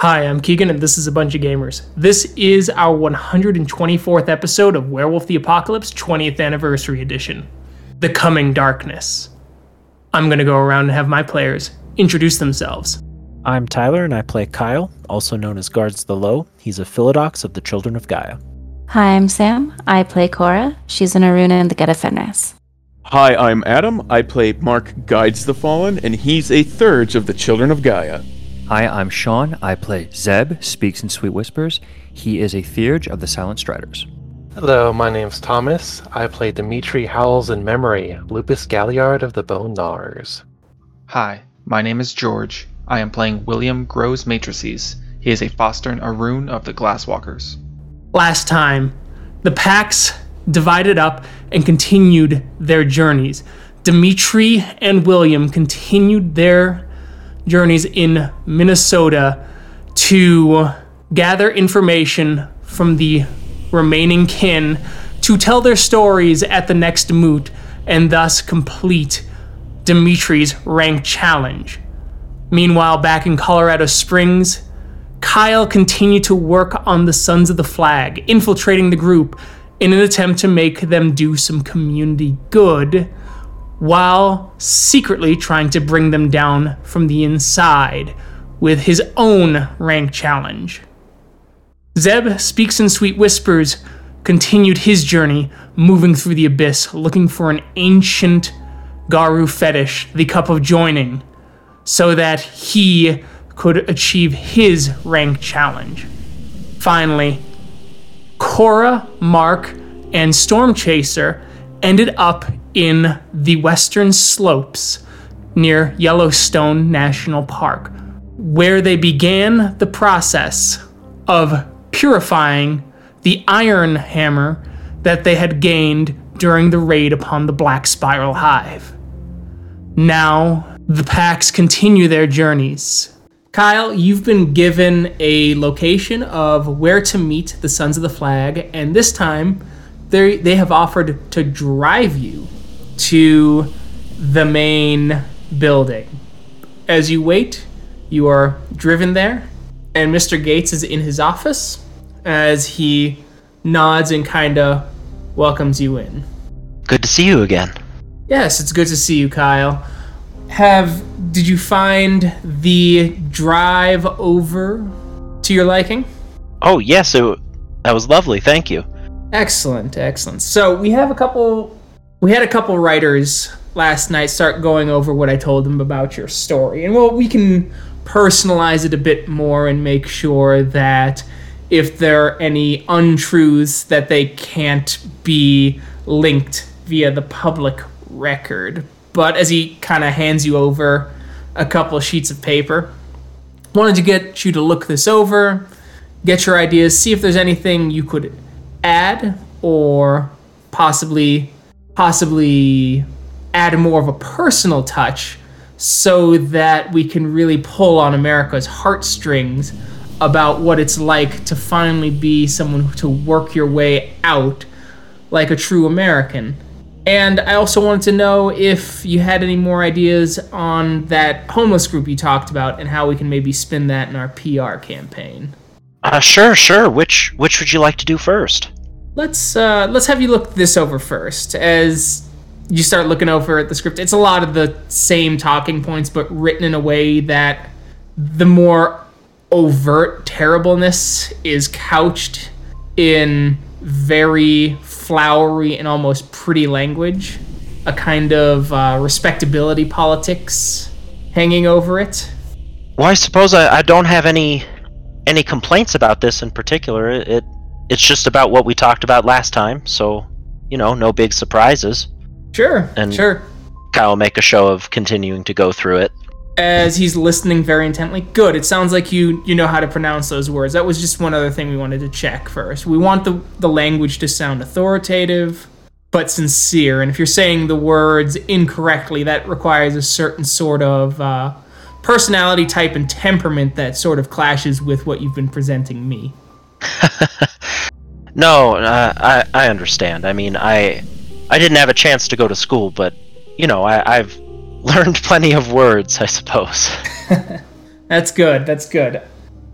Hi, I'm Keegan, and this is a bunch of gamers. This is our 124th episode of Werewolf the Apocalypse 20th Anniversary Edition The Coming Darkness. I'm going to go around and have my players introduce themselves. I'm Tyler, and I play Kyle, also known as Guards the Low. He's a Philodox of the Children of Gaia. Hi, I'm Sam. I play Cora. She's an Aruna in the Get of Fenris. Hi, I'm Adam. I play Mark Guides the Fallen, and he's a Theurge of the Children of Gaia. Hi, I'm Sean. I play Zeb, speaks in sweet whispers. He is a Theurge of the Silent Striders. Hello, my name's Thomas. I play Dimitri Howls in memory, Lupus Galliard of the Bone Gnawers. Hi, my name is George. I am playing William Grows Matrices. He is a Fostern Ahroun of the Glasswalkers. Last time, the packs divided up and continued their journeys. Dimitri and William continued their journeys in Minnesota to gather information from the remaining kin to tell their stories at the next moot and thus complete Dimitri's rank challenge. Meanwhile, back in Colorado Springs, Kyle continued to work on the Sons of the Flag, infiltrating the group in an attempt to make them do some community good while secretly trying to bring them down from the inside with his own rank challenge. Zeb speaks in sweet whispers, continued his journey, moving through the abyss, looking for an ancient Garou fetish, the Cup of Joining, so that he could achieve his rank challenge. Finally, Cora, Mark, and Storm Chaser ended up in the western slopes near Yellowstone National Park, where they began the process of purifying the iron hammer that they had gained during the raid upon the Black Spiral Hive. Now, the packs continue their journeys. Kyle, you've been given a location of where to meet the Sons of the Flag, and this time they they have offered to drive you to the main building. As you wait, you are driven there, and Mr. Gates is in his office as he nods and kind of welcomes you in. Good to see you again. Yes, it's good to see you, Kyle. Have did you find the drive over to your liking? Oh, yes, it, that was lovely. Thank you. Excellent, excellent. So we have a couple. We had a couple writers last night start going over what I told them about your story, and well, we can personalize it a bit more and make sure that if there are any untruths that they can't be linked via the public record. But as he kind of hands you over a couple sheets of paper, wanted to get you to look this over, get your ideas, see if there's anything you could add or possibly possibly add more of a personal touch so that we can really pull on America's heartstrings about what it's like to finally be someone to work your way out like a true American. And I also wanted to know if you had any more ideas on that homeless group you talked about and how we can maybe spin that in our PR campaign. Uh, sure, sure. Which which would you like to do first? Let's uh, let's have you look this over first. As you start looking over at the script, it's a lot of the same talking points, but written in a way that the more overt terribleness is couched in very flowery and almost pretty language, a kind of uh, respectability politics hanging over it. Well, I suppose I, I don't have any any complaints about this in particular. It, it's just about what we talked about last time, so you know, no big surprises. Sure, And- sure. Kyle will make a show of continuing to go through it. As he's listening very intently, good. It sounds like you you know how to pronounce those words. That was just one other thing we wanted to check first. We want the the language to sound authoritative but sincere. And if you're saying the words incorrectly, that requires a certain sort of uh, personality type and temperament that sort of clashes with what you've been presenting me. No, uh, I I understand. I mean, I I didn't have a chance to go to school, but you know, I, I've learned plenty of words, I suppose. That's good. That's good.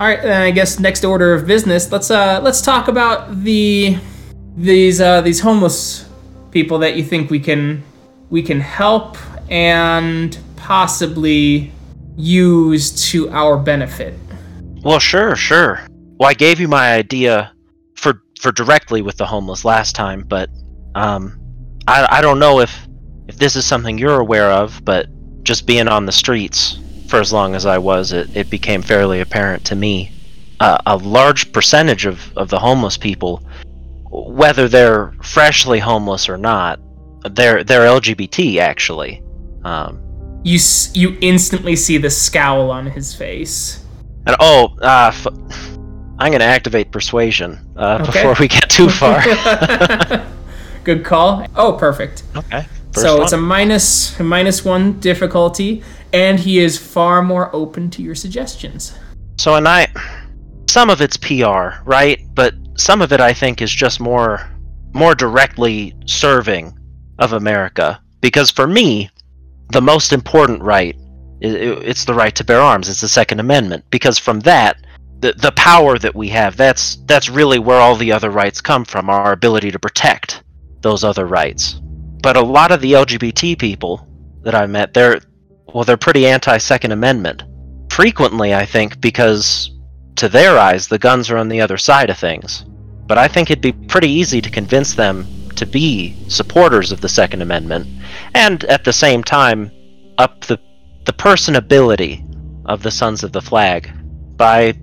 All right, then I guess next order of business. Let's uh let's talk about the these uh these homeless people that you think we can we can help and possibly use to our benefit. Well, sure, sure. Well, I gave you my idea for directly with the homeless last time, but um, I I don't know if if this is something you're aware of, but just being on the streets for as long as I was, it, it became fairly apparent to me. Uh, a large percentage of, of the homeless people, whether they're freshly homeless or not, they're they're LGBT actually. Um, You s- you instantly see the scowl on his face. and oh, uh, f- I'm gonna activate persuasion uh, Okay. before we get too far. Good call. Oh, perfect. okay. so first it's a one. minus minus one difficulty, and he is far more open to your suggestions. So, and I, some of it's PR, right? But some of it, I think, is just more, more directly serving of America. Because for me, the most important right, it's the right to bear arms. It's the Second Amendment. Because from that, the the power that we have, that's that's really where all the other rights come from. Our ability to protect those other rights. But a lot of the LGBT people that I met, they're well, they're pretty anti Second Amendment frequently, I think, because to their eyes, the guns are on the other side of things. But I think it'd be pretty easy to convince them to be supporters of the Second Amendment, and at the same time, up the the personability of the Sons of the Flag by,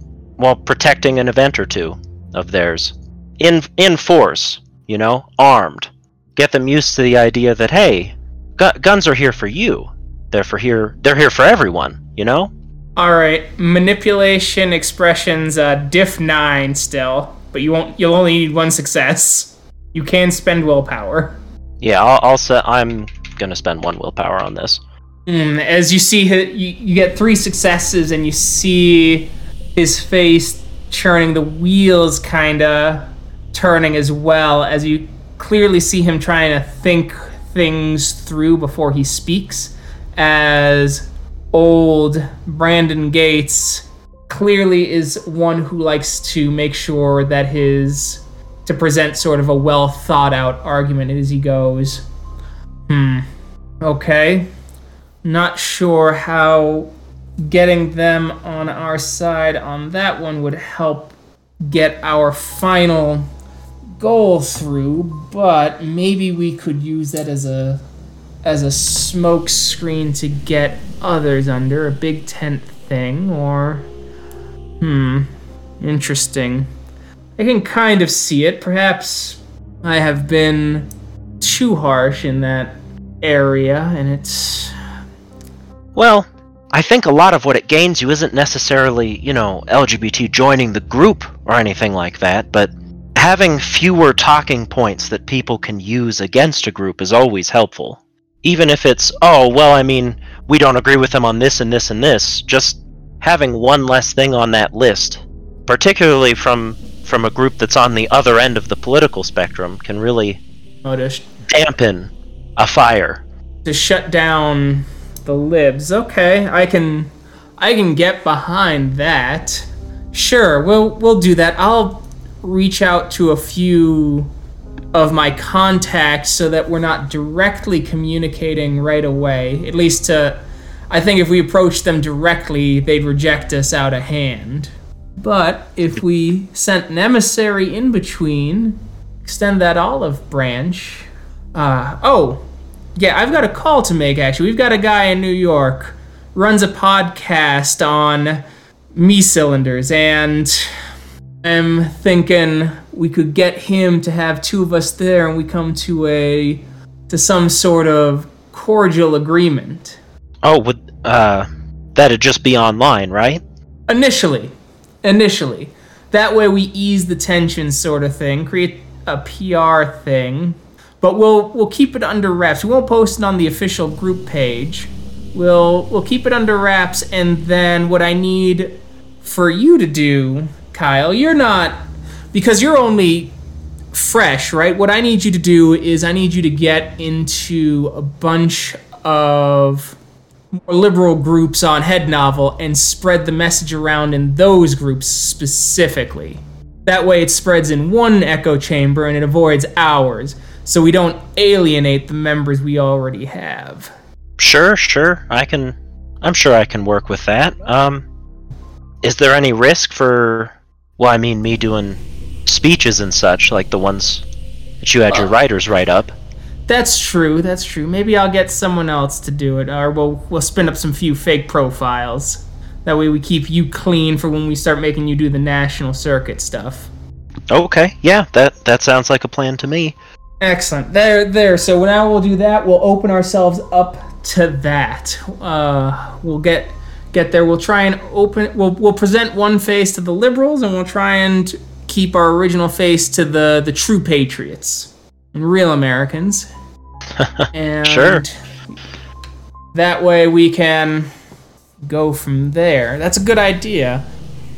well, protecting an event or two of theirs in in force, you know, armed. Get them used to the idea that hey, gu- guns are here for you. They're for here. They're here for everyone. You know. All right, manipulation expressions, uh, diff nine still, but you won't. You'll only need one success. You can spend willpower. Yeah, I'll, I'll set. I'm gonna spend one willpower on this. Mm, as you see, you, you get three successes, and you see his face churning, the wheels kind of turning as well, as you clearly see him trying to think things through before he speaks. As old Brandon Gates clearly is one who likes to make sure that his to present sort of a well thought out argument as he goes. Hmm. Okay not sure how getting them on our side on that one would help get our final goal through, but maybe we could use that as a as a smoke screen to get others under a big tent thing or hmm interesting. I can kind of see it. Perhaps i have been too harsh in that area and it's Well, I think a lot of what it gains you isn't necessarily, you know, LGBT joining the group or anything like that, but having fewer talking points that people can use against a group is always helpful. Even if it's, oh, well, I mean, we don't agree with them on this and this and this, just having one less thing on that list, particularly from from a group that's on the other end of the political spectrum, can really oh, dampen a fire. to shut down the libs. Okay, I can I can get behind that. Sure, we'll we'll do that. I'll reach out to a few of my contacts so that we're not directly communicating right away. At least to I think if we approach them directly, they'd reject us out of hand. But if we sent an emissary in between, extend that olive branch. Uh, oh, yeah, I've got a call to make actually. We've got a guy in New York runs a podcast on me cylinders and I'm thinking we could get him to have two of us there and we come to a to some sort of cordial agreement. Oh, would uh that'd just be online, right? Initially. Initially. That way we ease the tension sort of thing, create a PR thing. But we'll we'll keep it under wraps. We won't post it on the official group page. We'll we'll keep it under wraps and then what I need for you to do, Kyle, you're not because you're only fresh, right? What I need you to do is I need you to get into a bunch of more liberal groups on Head Novel and spread the message around in those groups specifically. That way, it spreads in one echo chamber and it avoids ours, so we don't alienate the members we already have. Sure, sure. I can. I'm sure I can work with that. Um, is there any risk for? Well, I mean, me doing speeches and such, like the ones that you had your writers write up. That's true. That's true. Maybe I'll get someone else to do it, or we'll we'll spin up some few fake profiles. That way, we keep you clean for when we start making you do the national circuit stuff. Okay, yeah, that that sounds like a plan to me. Excellent. There, there. So now we'll do that. We'll open ourselves up to that. Uh, we'll get get there. We'll try and open. We'll we'll present one face to the liberals, and we'll try and keep our original face to the the true patriots and real Americans. and Sure. That way we can go from there. That's a good idea.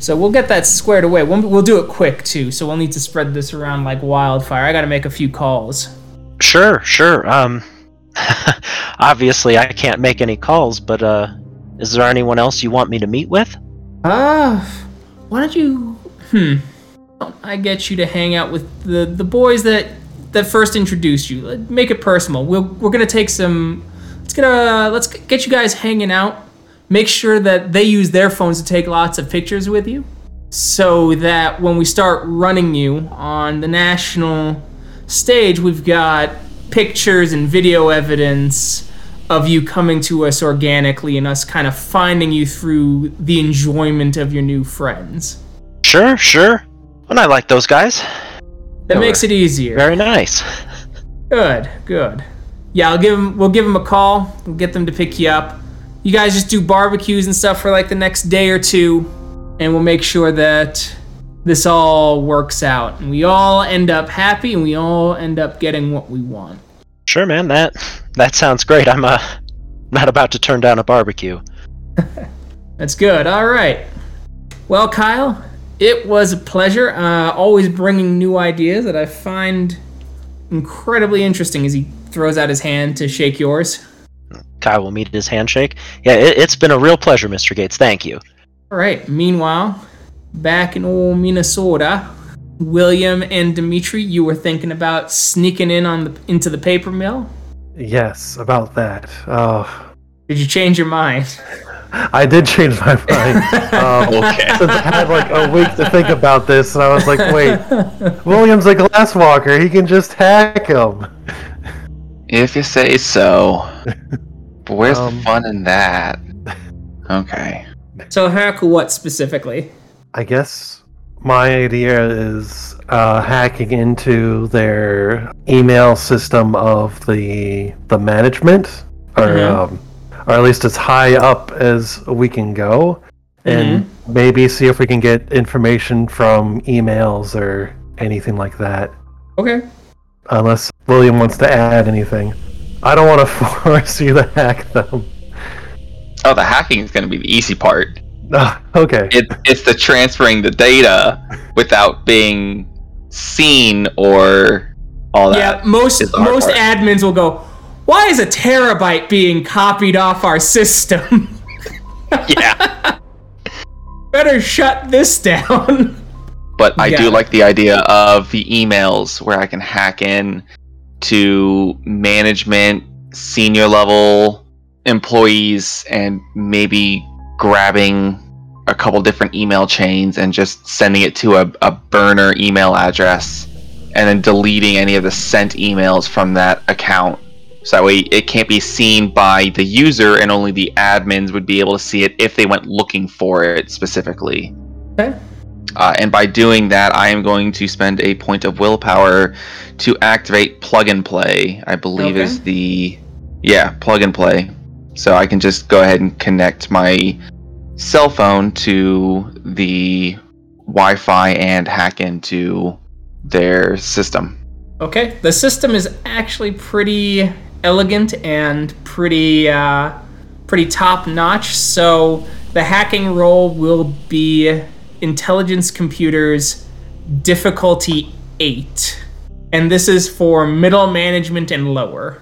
So we'll get that squared away. We'll, we'll do it quick too. So we'll need to spread this around like wildfire. I got to make a few calls. Sure, sure. Um, obviously I can't make any calls, but uh, is there anyone else you want me to meet with? Ah, why don't you? Hmm. I get you to hang out with the the boys that that first introduced you. Make it personal. We'll, we're gonna take some. Let's get a. Let's get you guys hanging out. Make sure that they use their phones to take lots of pictures with you, so that when we start running you on the national stage, we've got pictures and video evidence of you coming to us organically and us kind of finding you through the enjoyment of your new friends. Sure, sure. And I like those guys. That makes it easier. Very nice. Good, good. Yeah, I'll give them. We'll give them a call. We'll get them to pick you up. You guys just do barbecues and stuff for like the next day or two, and we'll make sure that this all works out and we all end up happy and we all end up getting what we want. Sure, man. That that sounds great. I'm uh not about to turn down a barbecue. That's good. All right. Well, Kyle, it was a pleasure. Uh, always bringing new ideas that I find incredibly interesting as he throws out his hand to shake yours. Kyle will meet his handshake. Yeah, it, it's been a real pleasure, Mr. Gates. Thank you. All right. Meanwhile, back in old Minnesota, William and Dimitri, you were thinking about sneaking in on the into the paper mill. Yes, about that. Oh, Did you change your mind? I did change my mind. Um, Okay. since I had like a week to think about this, and I was like, wait, William's a glasswalker. He can just hack him. If you say so. But where's Um, the fun in that? Okay. So hack what specifically? I guess my idea is uh, hacking into their email system of the the management, or Mhm. um, or at least as high up as we can go, and Mm-hmm. maybe see if we can get information from emails or anything like that. Okay. Unless William wants to add anything, I don't want to force you to hack them. Oh, the hacking is going to be the easy part. Ah, okay. It, it's the transferring the data without being seen or all that. Yeah, most is the hard most part. admins will go, "Why is a terabyte being copied off our system? yeah. Better shut this down." But I Yeah. do like the idea of the emails where I can hack in to management, senior level employees, and maybe grabbing a couple different email chains and just sending it to a, a burner email address and then deleting any of the sent emails from that account. So that way it can't be seen by the user and only the admins would be able to see it if they went looking for it specifically. Okay. Uh, and by doing that, I am going to spend a point of willpower to activate plug and play. I believe Okay. is the yeah plug and play. So I can just go ahead and connect my cell phone to the Wi-Fi and hack into their system. Okay. The system is actually pretty elegant and pretty uh, pretty top notch. So the hacking roll will be intelligence computers difficulty eight, and this is for middle management and lower.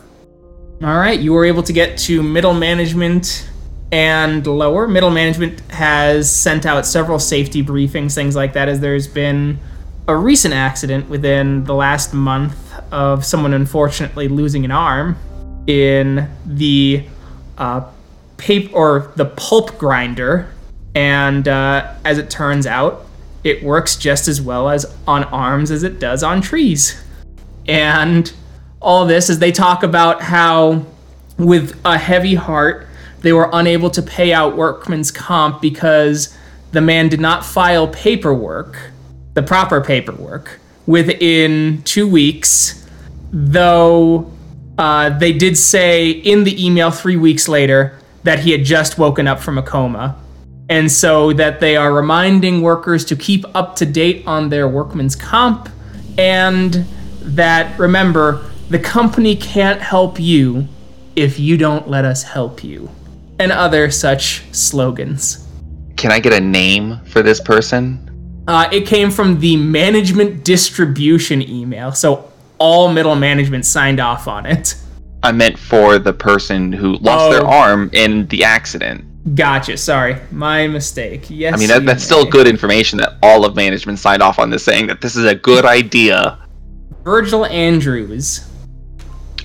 All right, you were able to get to middle management and lower. Middle management has sent out several safety briefings, things like that, as there's been a recent accident within the last month of someone unfortunately losing an arm in the uh, paper or the pulp grinder, and uh, as it turns out, it works just as well as on arms as it does on trees. And all this as they talk about how, with a heavy heart, they were unable to pay out workman's comp because the man did not file paperwork, the proper paperwork, within two weeks, though uh, they did say in the email three weeks later that he had just woken up from a coma. And so that they are reminding workers to keep up to date on their workman's comp and that remember, the company can't help you if you don't let us help you. And other such slogans. Can I get a name for this person? Uh, it came from the management distribution email, so all middle management signed off on it. I meant for the person who lost their Oh. arm in the accident. Gotcha. Sorry, my mistake. Yes. I mean, that, that's still good information that all of management signed off on this, saying that this is a good idea. Virgil Andrews.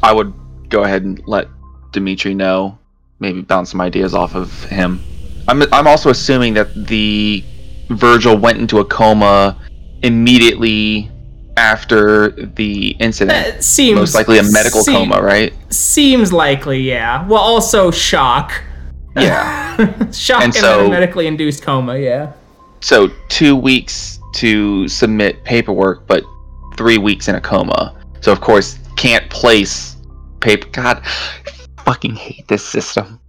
I would go ahead and let Dimitri know. Maybe bounce some ideas off of him. I'm, I'm also assuming that the Virgil went into a coma immediately after the incident. That seems Most likely a medical seem- coma, right? Seems likely, yeah. Well, also shock. Yeah. shock And and, so- then a medically induced coma, yeah. so two weeks to submit paperwork, but three weeks in a coma. So of course can't place paper. God, I fucking hate this system.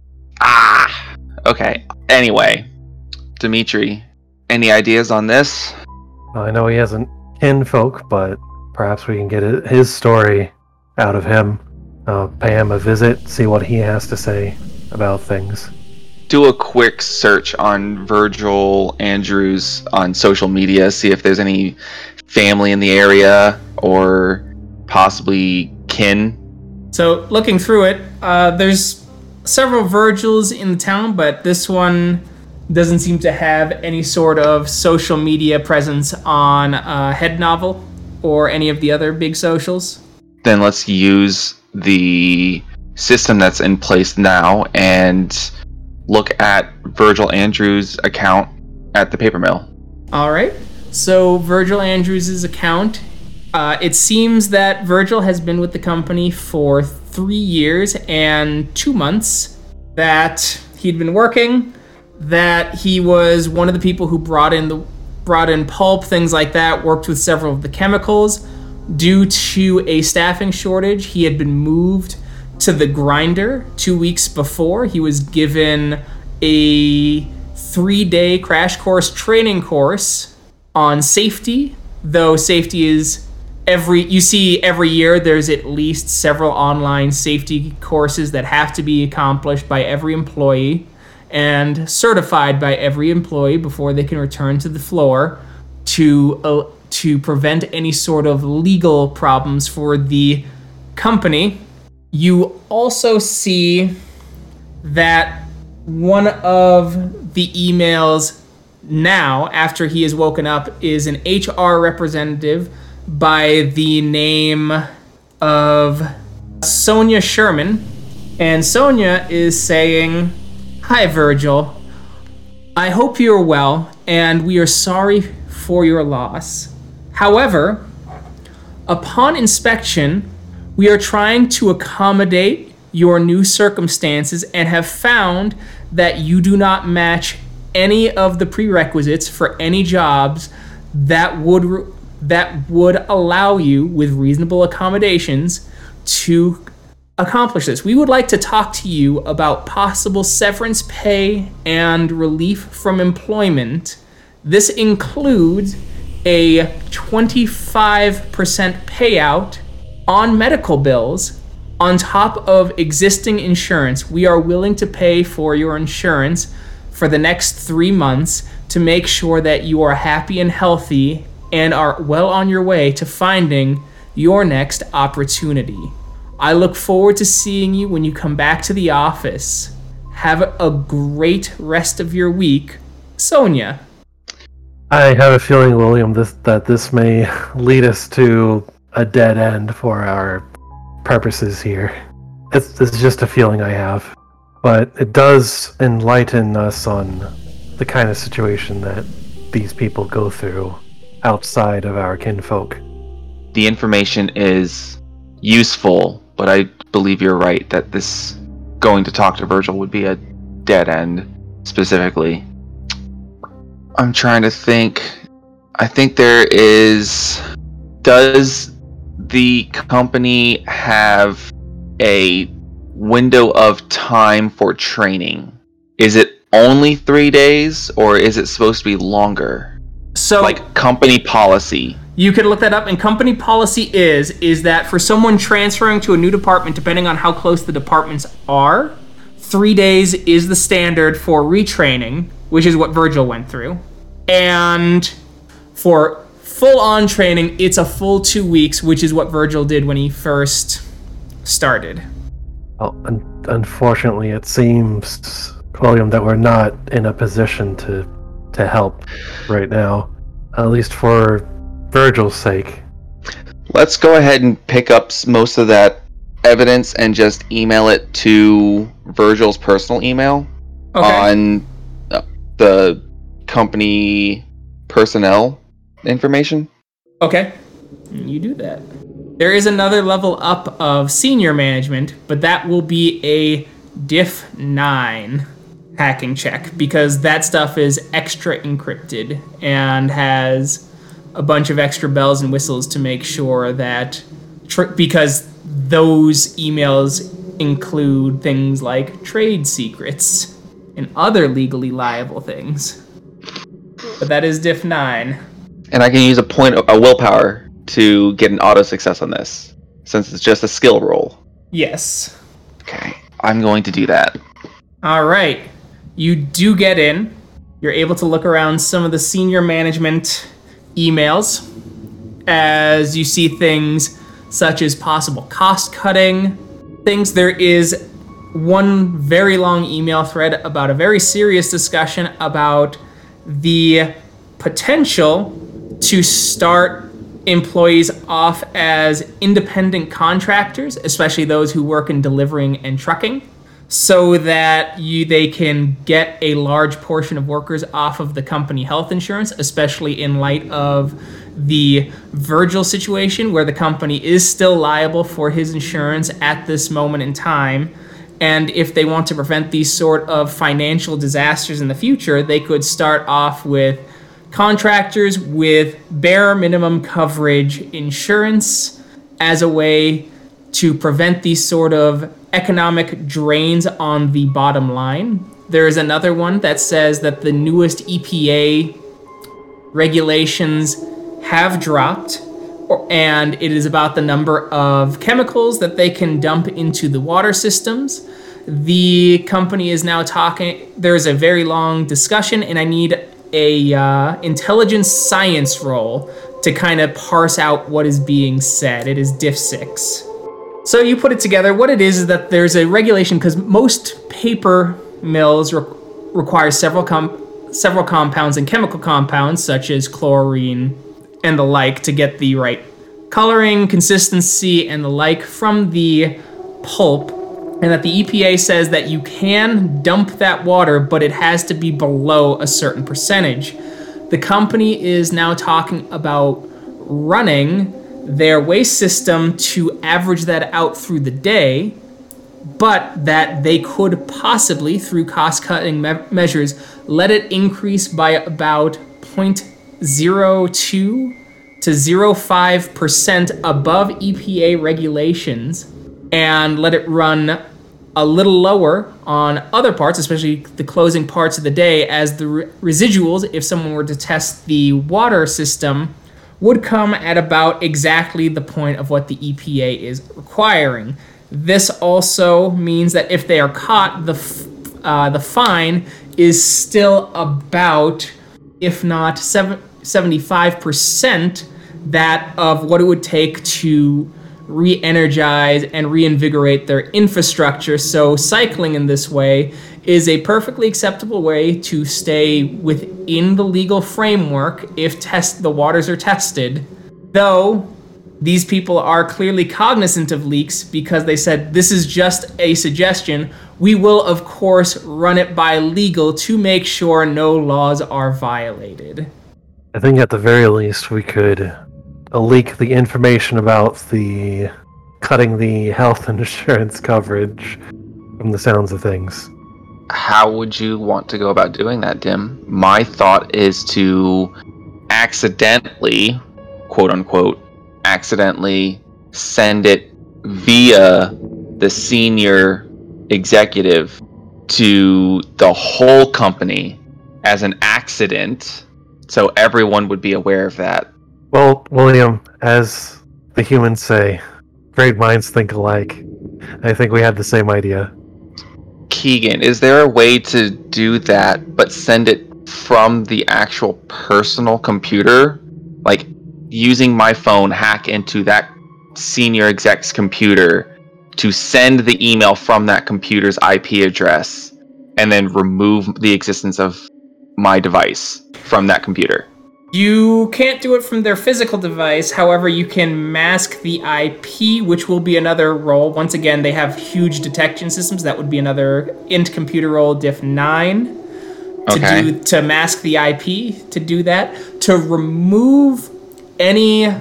Ah. Okay. Anyway, Dimitri, any ideas on this? I know he hasn't kinfolk, but perhaps we can get his story out of him. Uh, pay him a visit, see what he has to say about things. Do a quick search on Virgil Andrews on social media, see if there's any family in the area or possibly kin. So looking through it, uh, there's several Virgils in the town, but this one doesn't seem to have any sort of social media presence on uh, Head Novel or any of the other big socials. then let's use the system that's in place now and look at Virgil Andrews' account at the paper mill. All right. So Virgil Andrews' account. Uh, it seems that Virgil has been with the company for three years and two months. That he'd been working. That he was one of the people who brought in the brought in pulp, things like that. Worked with several of the chemicals. Due to a staffing shortage, he had been moved to the grinder two weeks before. He was given a three day crash course training course on safety, though safety is every you see every year there's at least several online safety courses that have to be accomplished by every employee and certified by every employee before they can return to the floor to uh, to prevent any sort of legal problems for the company. You also see that one of the emails now, after he is woken up, is an HR representative by the name of Sonia Sherman. And Sonia is saying, Hi, Virgil. I hope you're well, and we are sorry for your loss. However, upon inspection, we are trying to accommodate your new circumstances and have found that you do not match any of the prerequisites for any jobs that would that would allow you with reasonable accommodations to accomplish this. We would like to talk to you about possible severance pay and relief from employment. This includes a 25% payout on medical bills on top of existing insurance. We are willing to pay for your insurance for the next three months to make sure that you are happy and healthy and are well on your way to finding your next opportunity. I look forward to seeing you when you come back to the office. Have a great rest of your week. Sonia. I have a feeling, William, this, that this may lead us to a dead end for our purposes here. It's, it's just a feeling I have. But it does enlighten us on the kind of situation that these people go through outside of our kinfolk. The information is useful, but I believe you're right that this going to talk to Virgil would be a dead end specifically. I'm trying to think. I think there is. Does the company have a window of time for training? Is it only three days, or is it supposed to be longer? So Like company policy. You can look that up. And company policy is is that for someone transferring to a new department, depending on how close the departments are, three days is the standard for retraining, which is what Virgil went through. And for full on training, it's a full two weeks, which is what Virgil did when he first started. Well, un- unfortunately, it seems, William, that we're not in a position to to help right now. At least for Virgil's sake. Let's go ahead and pick up most of that evidence and just email it to Virgil's personal email Okay. on uh, the company personnel information. Okay. You do that. There is another level up of senior management, but that will be a diff 9 hacking check because that stuff is extra encrypted and has a bunch of extra bells and whistles to make sure that tr- because those emails include things like trade secrets and other legally liable things. But that is diff 9. And I can use a point, a willpower, to get an auto success on this, since it's just a skill roll. Yes. Okay, I'm going to do that. All right. You do get in. You're able to look around some of the senior management emails as you see things such as possible cost cutting things. There is one very long email thread about a very serious discussion about the potential to start employees off as independent contractors, especially those who work in delivering and trucking, so that you they can get a large portion of workers off of the company health insurance, especially in light of the Virgil situation where the company is still liable for his insurance at this moment in time. And if they want to prevent these sort of financial disasters in the future, they could start off with contractors with bare minimum coverage insurance as a way to prevent these sort of economic drains on the bottom line. There is another one that says that the newest EPA regulations have dropped and it is about the number of chemicals that they can dump into the water systems. The company is now talking. There's a very long discussion, and I need a uh, intelligence science roll to kind of parse out what is being said. It is diff six. So you put it together. What it is is that there's a regulation because most paper mills re- require several com- several compounds and chemical compounds such as chlorine and the like to get the right coloring, consistency, and the like from the pulp. And that the EPA says that you can dump that water, but it has to be below a certain percentage. The company is now talking about running their waste system to average that out through the day, but that they could possibly, through cost cutting me- measures, let it increase by about 0.02 to 0.5% above EPA regulations and let it run a little lower on other parts, especially the closing parts of the day, as the re- residuals, if someone were to test the water system, would come at about exactly the point of what the EPA is requiring. This also means that if they are caught, the f- uh, the fine is still about, if not seven, 75% that of what it would take to re energize and reinvigorate their infrastructure. So, cycling in this way is a perfectly acceptable way to stay within the legal framework if test the waters are tested. Though these people are clearly cognizant of leaks because they said this is just a suggestion. We will, of course, run it by legal to make sure no laws are violated. I think at the very least we could leak the information about the cutting the health insurance coverage from the sounds of things. How would you want to go about doing that, Dim? My thought is to accidentally, quote unquote, accidentally send it via the senior executive to the whole company as an accident so everyone would be aware of that. Well, William, as the humans say, great minds think alike. I think we had the same idea. Keegan, is there a way to do that but send it from the actual personal computer? Like using my phone hack into that senior exec's computer to send the email from that computer's IP address and then remove the existence of my device from that computer. You can't do it from their physical device, however, you can mask the IP, which will be another role. Once again, they have huge detection systems. That would be another int computer role diff 9 to Okay. do to mask the IP to do that. To remove any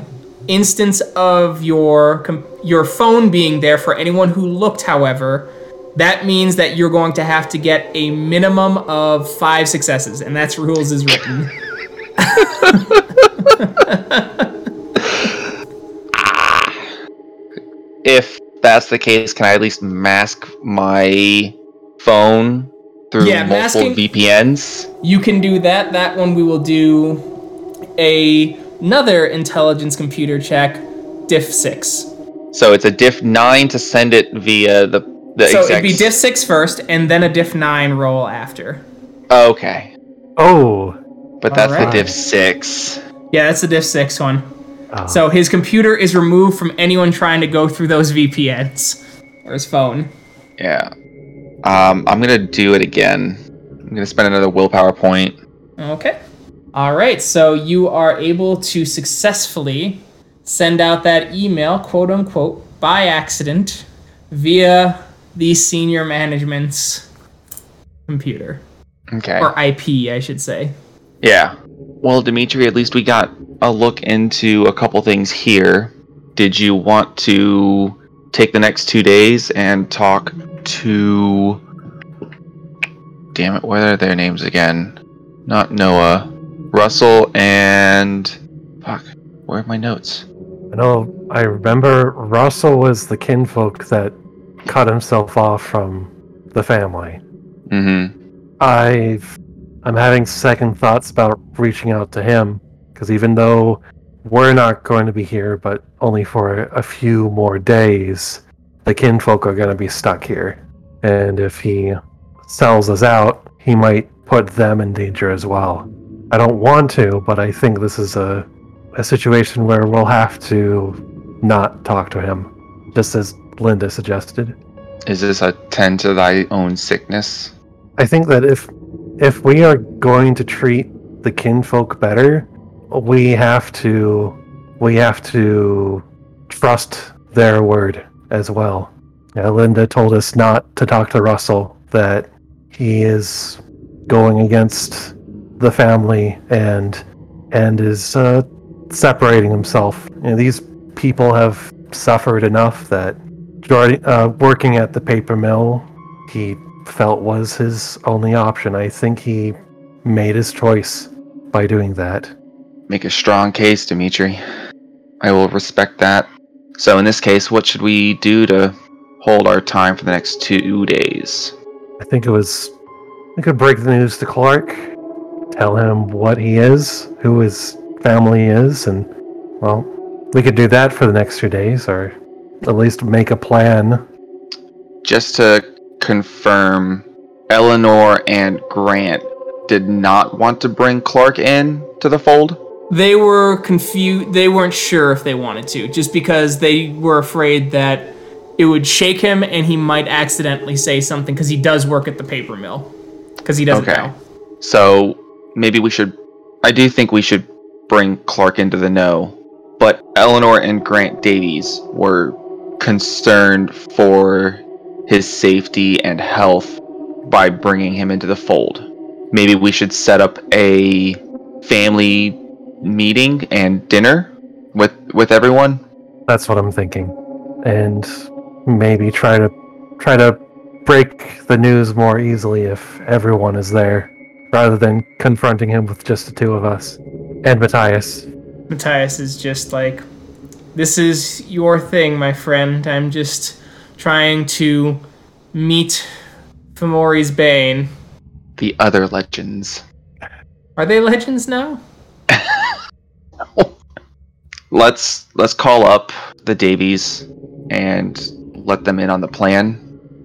instance of your your phone being there for anyone who looked, however, that means that you're going to have to get a minimum of five successes, and that's rules is written. If that's the case, can I at least mask my phone through Yeah, multiple masking- VPNs? You can do that. That one we will do a, another intelligence computer check, diff six. So it's a diff 9 to send it via the the so it'd be diff six first, and then a diff nine roll after. Okay. Oh, But that's Alright. the diff 6. Yeah, that's the diff six one. oh. So his computer is removed from anyone trying to go through those VPNs or his phone. Yeah. Um, I'm gonna do it again. I'm gonna spend another willpower point. Okay. All right. So you are able to successfully send out that email, quote unquote, by accident via the senior management's computer Okay. or IP, I should say. Yeah. Well, Dimitri, at least we got a look into a couple things here. Did you want to take the next two days and talk to. Damn it, what are their names again? Not Noah. Russell and. Fuck, where are my notes? I know. I remember Russell was the kinfolk that cut himself off from the family. Mm hmm. I've I'm having second thoughts about reaching out to him because even though we're not going to be here, but only for a few more days, the kinfolk are going to be stuck here. And if he sells us out, he might put them in danger as well. I don't want to, but I think this is a a situation where we'll have to not talk to him, just as Linda suggested. Is this a tend to thy own sickness? I think that if if we are going to treat the kinfolk better, we have to we have to trust their word as well. Linda told us not to talk to Russell that he is going against the family and and is uh, separating himself. You know, these people have suffered enough that uh, working at the paper mill, he felt was his only option. I think he made his choice by doing that. Make a strong case, Dimitri. I will respect that. So, in this case, what should we do to hold our time for the next two days? I think it was. We could break the news to Clark, tell him what he is, who his family is, and, well, we could do that for the next two days, or at least make a plan. Just to confirm, Eleanor and Grant did not want to bring Clark in to the fold. They were confused. They weren't sure if they wanted to, just because they were afraid that it would shake him and he might accidentally say something because he does work at the paper mill. Because he doesn't Okay. know. So maybe we should. I do think we should bring Clark into the know. But Eleanor and Grant Davies were concerned for his safety and health by bringing him into the fold. Maybe we should set up a family meeting and dinner with with everyone. That's what I'm thinking, and maybe try to try to break the news more easily if everyone is there, rather than confronting him with just the two of us and Matias. Matias is just like, this is your thing, my friend. I'm just trying to meet Fomori's Bane. The other legends. Are they legends now? no. let's let's call up the Davies and let them in on the plan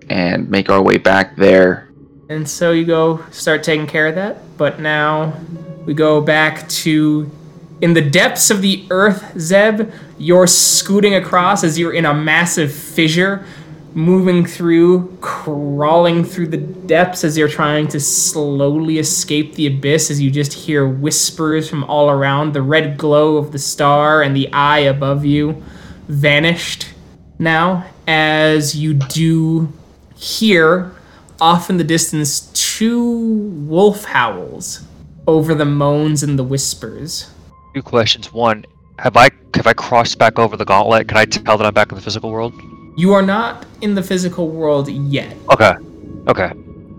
and make our way back there. And so you go start taking care of that. But now we go back to in the depths of the earth, Zeb. You're scooting across as you're in a massive fissure, moving through, crawling through the depths as you're trying to slowly escape the abyss. As you just hear whispers from all around, the red glow of the star and the eye above you vanished now as you do hear off in the distance two wolf howls over the moans and the whispers. Two questions. One, have I have I crossed back over the gauntlet? Can I tell that I'm back in the physical world? You are not in the physical world yet. Okay. Okay.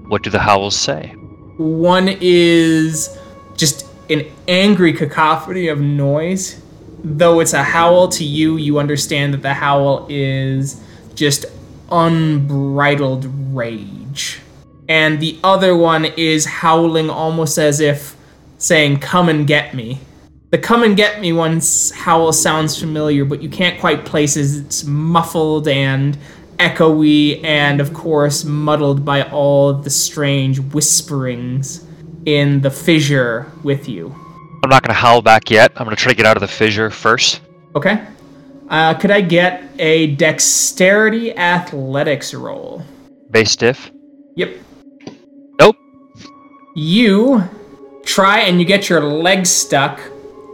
What do the howls say? One is just an angry cacophony of noise. Though it's a howl to you, you understand that the howl is just unbridled rage. And the other one is howling almost as if saying, Come and get me. The come and get me one's howl sounds familiar, but you can't quite place it. It's muffled and echoey, and of course, muddled by all the strange whisperings in the fissure with you. I'm not gonna howl back yet. I'm gonna try to get out of the fissure first. Okay? Uh, could I get a dexterity athletics roll? Base diff. Yep. Nope. You try and you get your leg stuck,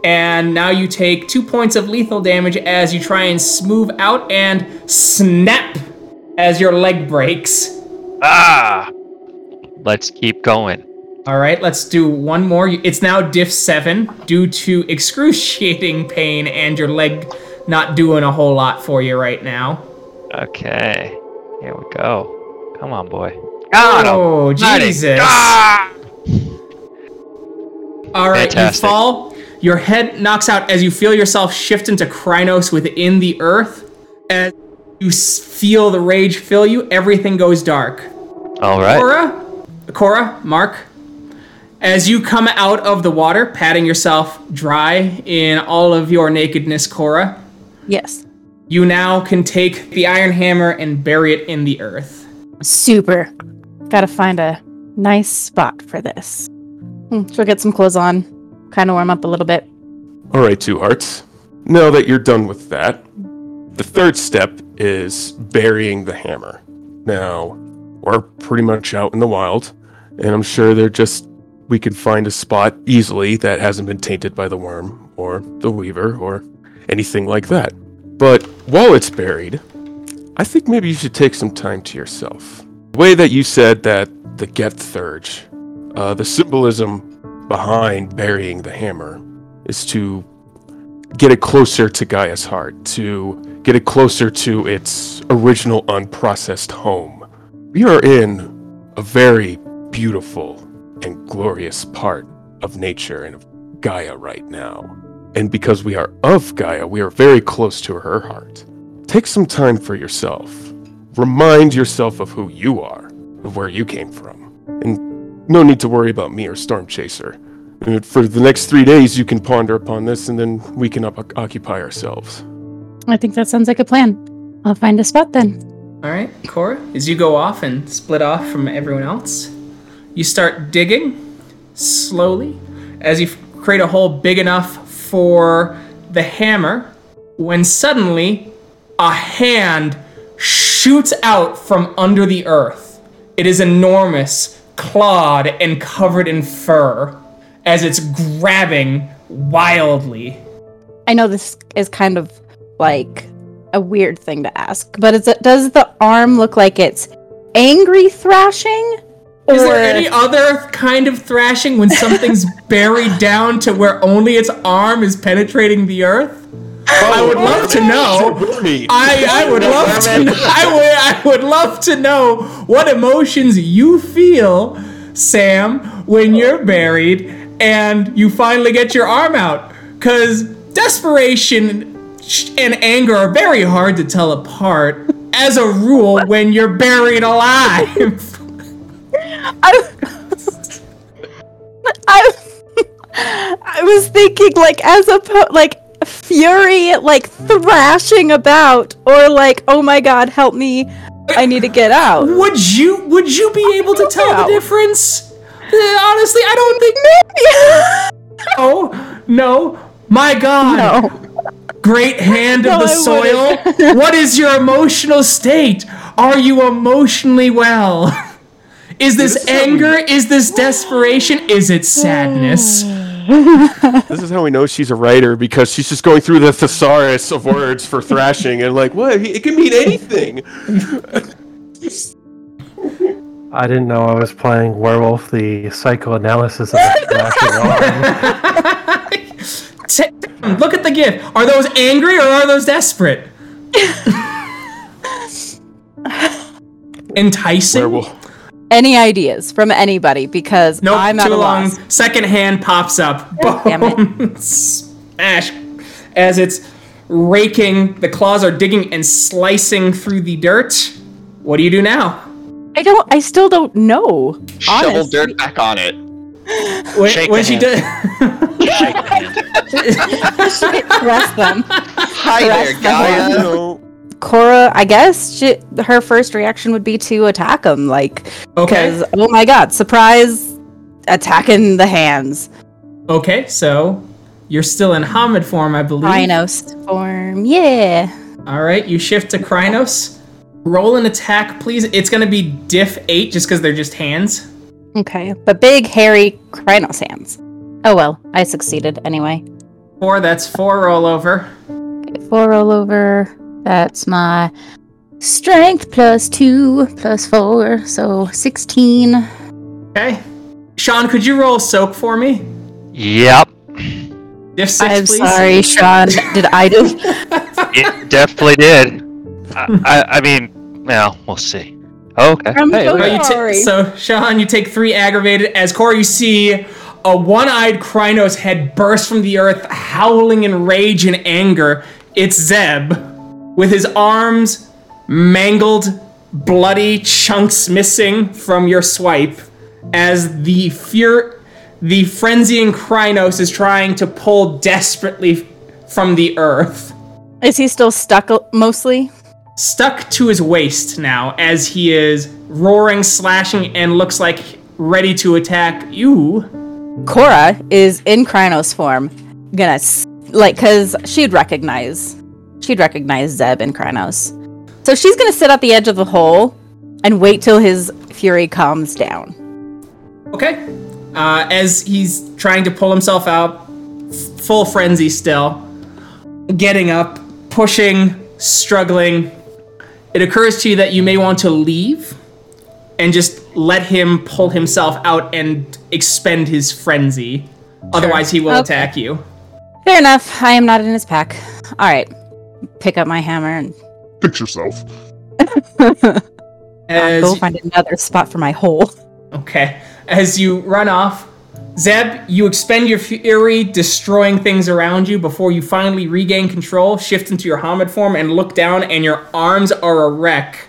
and now you take two points of lethal damage as you try and smooth out and snap as your leg breaks. Ah. Let's keep going. All right, let's do one more. It's now diff 7 due to excruciating pain and your leg not doing a whole lot for you right now. Okay. Here we go. Come on, boy. Got. Oh. Jesus. Ah! All right, Fantastic. you fall. Your head knocks out as you feel yourself shift into Crinos within the earth. As you feel the rage fill you, everything goes dark. All right. Cora, Cora, Mark, as you come out of the water, patting yourself dry in all of your nakedness, Cora, Yes. you now can take the iron hammer and bury it in the earth. Super. Gotta find a nice spot for this. Hmm, she'll get some clothes on, kind of warm up a little bit. All right, Two Hearts. Now that you're done with that, the third step is burying the hammer. Now, we're pretty much out in the wild, and I'm sure they're just we could find a spot easily that hasn't been tainted by the Wyrm or the weaver or anything like that. But while it's buried, I think maybe you should take some time to yourself. The way that you said that the get Theurge, uh, the symbolism behind burying the hammer is to get it closer to Gaia's heart, to get it closer to its original unprocessed home. We are in a very beautiful and glorious part of nature and of Gaia right now. And because we are of Gaia, we are very close to her heart. Take some time for yourself. Remind yourself of who you are, of where you came from. And no need to worry about me or Storm Chaser. And for the next three days, you can ponder upon this, and then we can up- occupy ourselves. I think that sounds like a plan. I'll find a spot then. All right, Cora, as you go off and split off from everyone else, you start digging slowly as you create a hole big enough for the hammer when suddenly a hand shoots out from under the earth. It is enormous, clawed, and covered in fur as it's grabbing wildly. I know this is kind of like a weird thing to ask, but it does the arm look like it's angry thrashing? Is there any other kind of thrashing when something's buried down to where only its arm is penetrating the earth? I would love to know. I, I would love to know, I would I would love to know what emotions you feel, Sam, when you're buried and you finally get your arm out. Cause desperation and anger are very hard to tell apart. As a rule, when you're buried alive. I, I, I was thinking like as a like fury like thrashing about or like oh my god help me I need to get out. Would you would you be able to tell the difference? Uh, honestly, I don't think maybe. Oh no. My god. No. Great hand No, of the I soil. wouldn't. what is your emotional state? Are you emotionally well? Is this anger? Is this desperation? Is it sadness? This is how we know she's a writer because she's just going through the thesaurus of words for thrashing and like, what? It can mean anything. I didn't know I was playing Werewolf, the psychoanalysis of the thrashing arm. T- Look at the gift. Are those angry or are those desperate? Enticing. Any ideas from anybody? Because Nope, I'm at too a long. loss. Second hand pops up. damn it. Boom. Smash. As it's raking, the claws are digging and slicing through the dirt. What do you do now? I don't. I still don't know. Shovel honest. dirt back on it. When, Shake when the she hand. does. Trust them. Hi there, Correct. Cora, I guess she, her first reaction would be to attack him. Like, Okay. oh my god, surprise! Attacking the hands. Okay, so you're still in Homid form, I believe. Crinos form. Yeah. All right, you shift to Crinos. Roll an attack, please. It's gonna be diff eight, just because they're just hands. Okay, but big hairy Crinos hands. Oh well, I succeeded anyway. Four. That's four rollover. Four rollover. That's my strength plus two plus four, so sixteen. Okay. Sean, could you roll soak for me? Yep. Diff 6 I'm please. sorry, Sean. Did I do? It definitely did. I, I, I mean, well, we'll see. Oh, okay. I'm Hey, so look Oh, at- Sorry. so, Sean, you take three aggravated. As Corey, you see a one-eyed Crinos head burst from the earth, howling in rage and anger. It's Zeb, with his arms mangled, bloody chunks missing from your swipe, as the fear, the frenzying Crinos is trying to pull desperately from the earth. Is he still stuck uh, mostly? stuck to his waist now as he is roaring, slashing, and looks like ready to attack you. Cora is in Crinos form, gonna like, cause she'd recognize, she'd recognize Zeb and Crinos, so she's gonna sit at the edge of the hole and wait till his fury calms down. Okay. Uh, as he's trying to pull himself out, f- full frenzy still, getting up, pushing, struggling. It occurs to you that you may want to leave and just let him pull himself out and expend his frenzy. Otherwise, he will Okay. attack you. Fair enough. I am not in his pack. All right, pick up my hammer and Fix yourself. As go find another spot for my hole. Okay. As you run off, Zeb, you expend your fury, destroying things around you before you finally regain control, shift into your Homid form, and look down, and your arms are a wreck.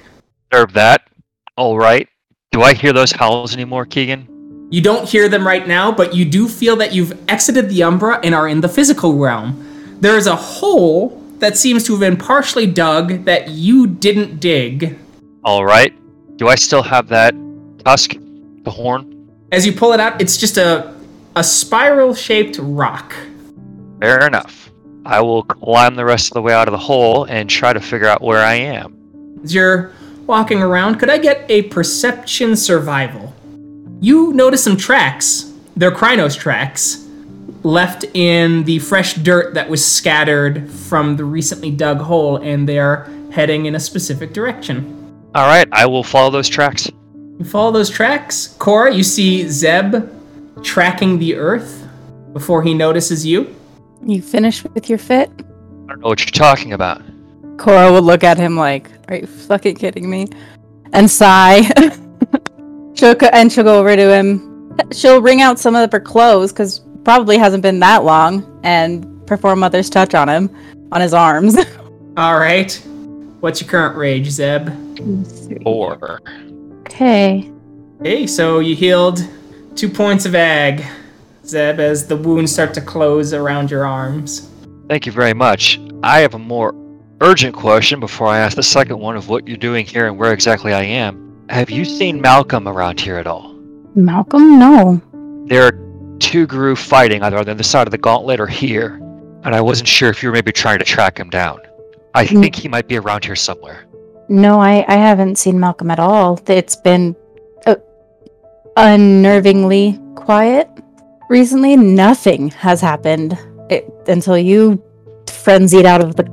Observe that. All right. Do I hear those howls anymore, Keegan? You don't hear them right now, but you do feel that you've exited the Umbra and are in the physical realm. There is a hole that seems to have been partially dug that you didn't dig. All right. Do I still have that tusk, the horn? As you pull it out, it's just a a spiral shaped rock. Fair enough. I will climb the rest of the way out of the hole and try to figure out where I am. As you're walking around, could I get a perception survival? You notice some tracks. They're Crinos tracks left in the fresh dirt that was scattered from the recently dug hole, and they're heading in a specific direction. All right, I will follow those tracks. You follow those tracks. Cora, you see Zeb tracking the earth before he notices you. You finished with your fit? I don't know what you're talking about. Cora would look at him like, "Are you fucking kidding me?" And sigh. she'll go, and she'll go over to him. She'll wring out some of her clothes because probably hasn't been that long, and perform Mother's Touch on him, on his arms. All right. What's your current rage, Zeb? Four. Okay. Okay, so you healed two points of ag, Zeb, as the wounds start to close around your arms. Thank you very much. I have a more urgent question before I ask the second one of what you're doing here and where exactly I am. Have you seen mm. Malcolm around here at all? Malcolm? No. There are two Garou fighting either on the other side of the gauntlet or here, and I wasn't sure if you were maybe trying to track him down. I Mm. think he might be around here somewhere. No, I, I haven't seen Malcolm at all. It's been uh, unnervingly quiet recently. Nothing has happened it, until you frenzied out of the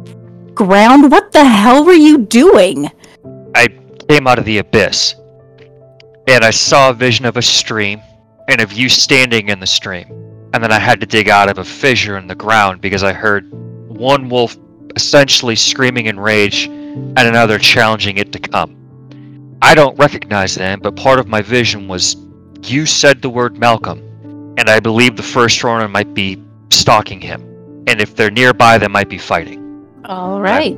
ground. What the hell were you doing? I came out of the abyss, and I saw a vision of a stream and of you standing in the stream. And then I had to dig out of a fissure in the ground because I heard one wolf essentially screaming in rage and another challenging it to come. I don't recognize them, but part of my vision was you said the word Malcolm, and I believe the first runner might be stalking him. And if they're nearby, they might be fighting. All right.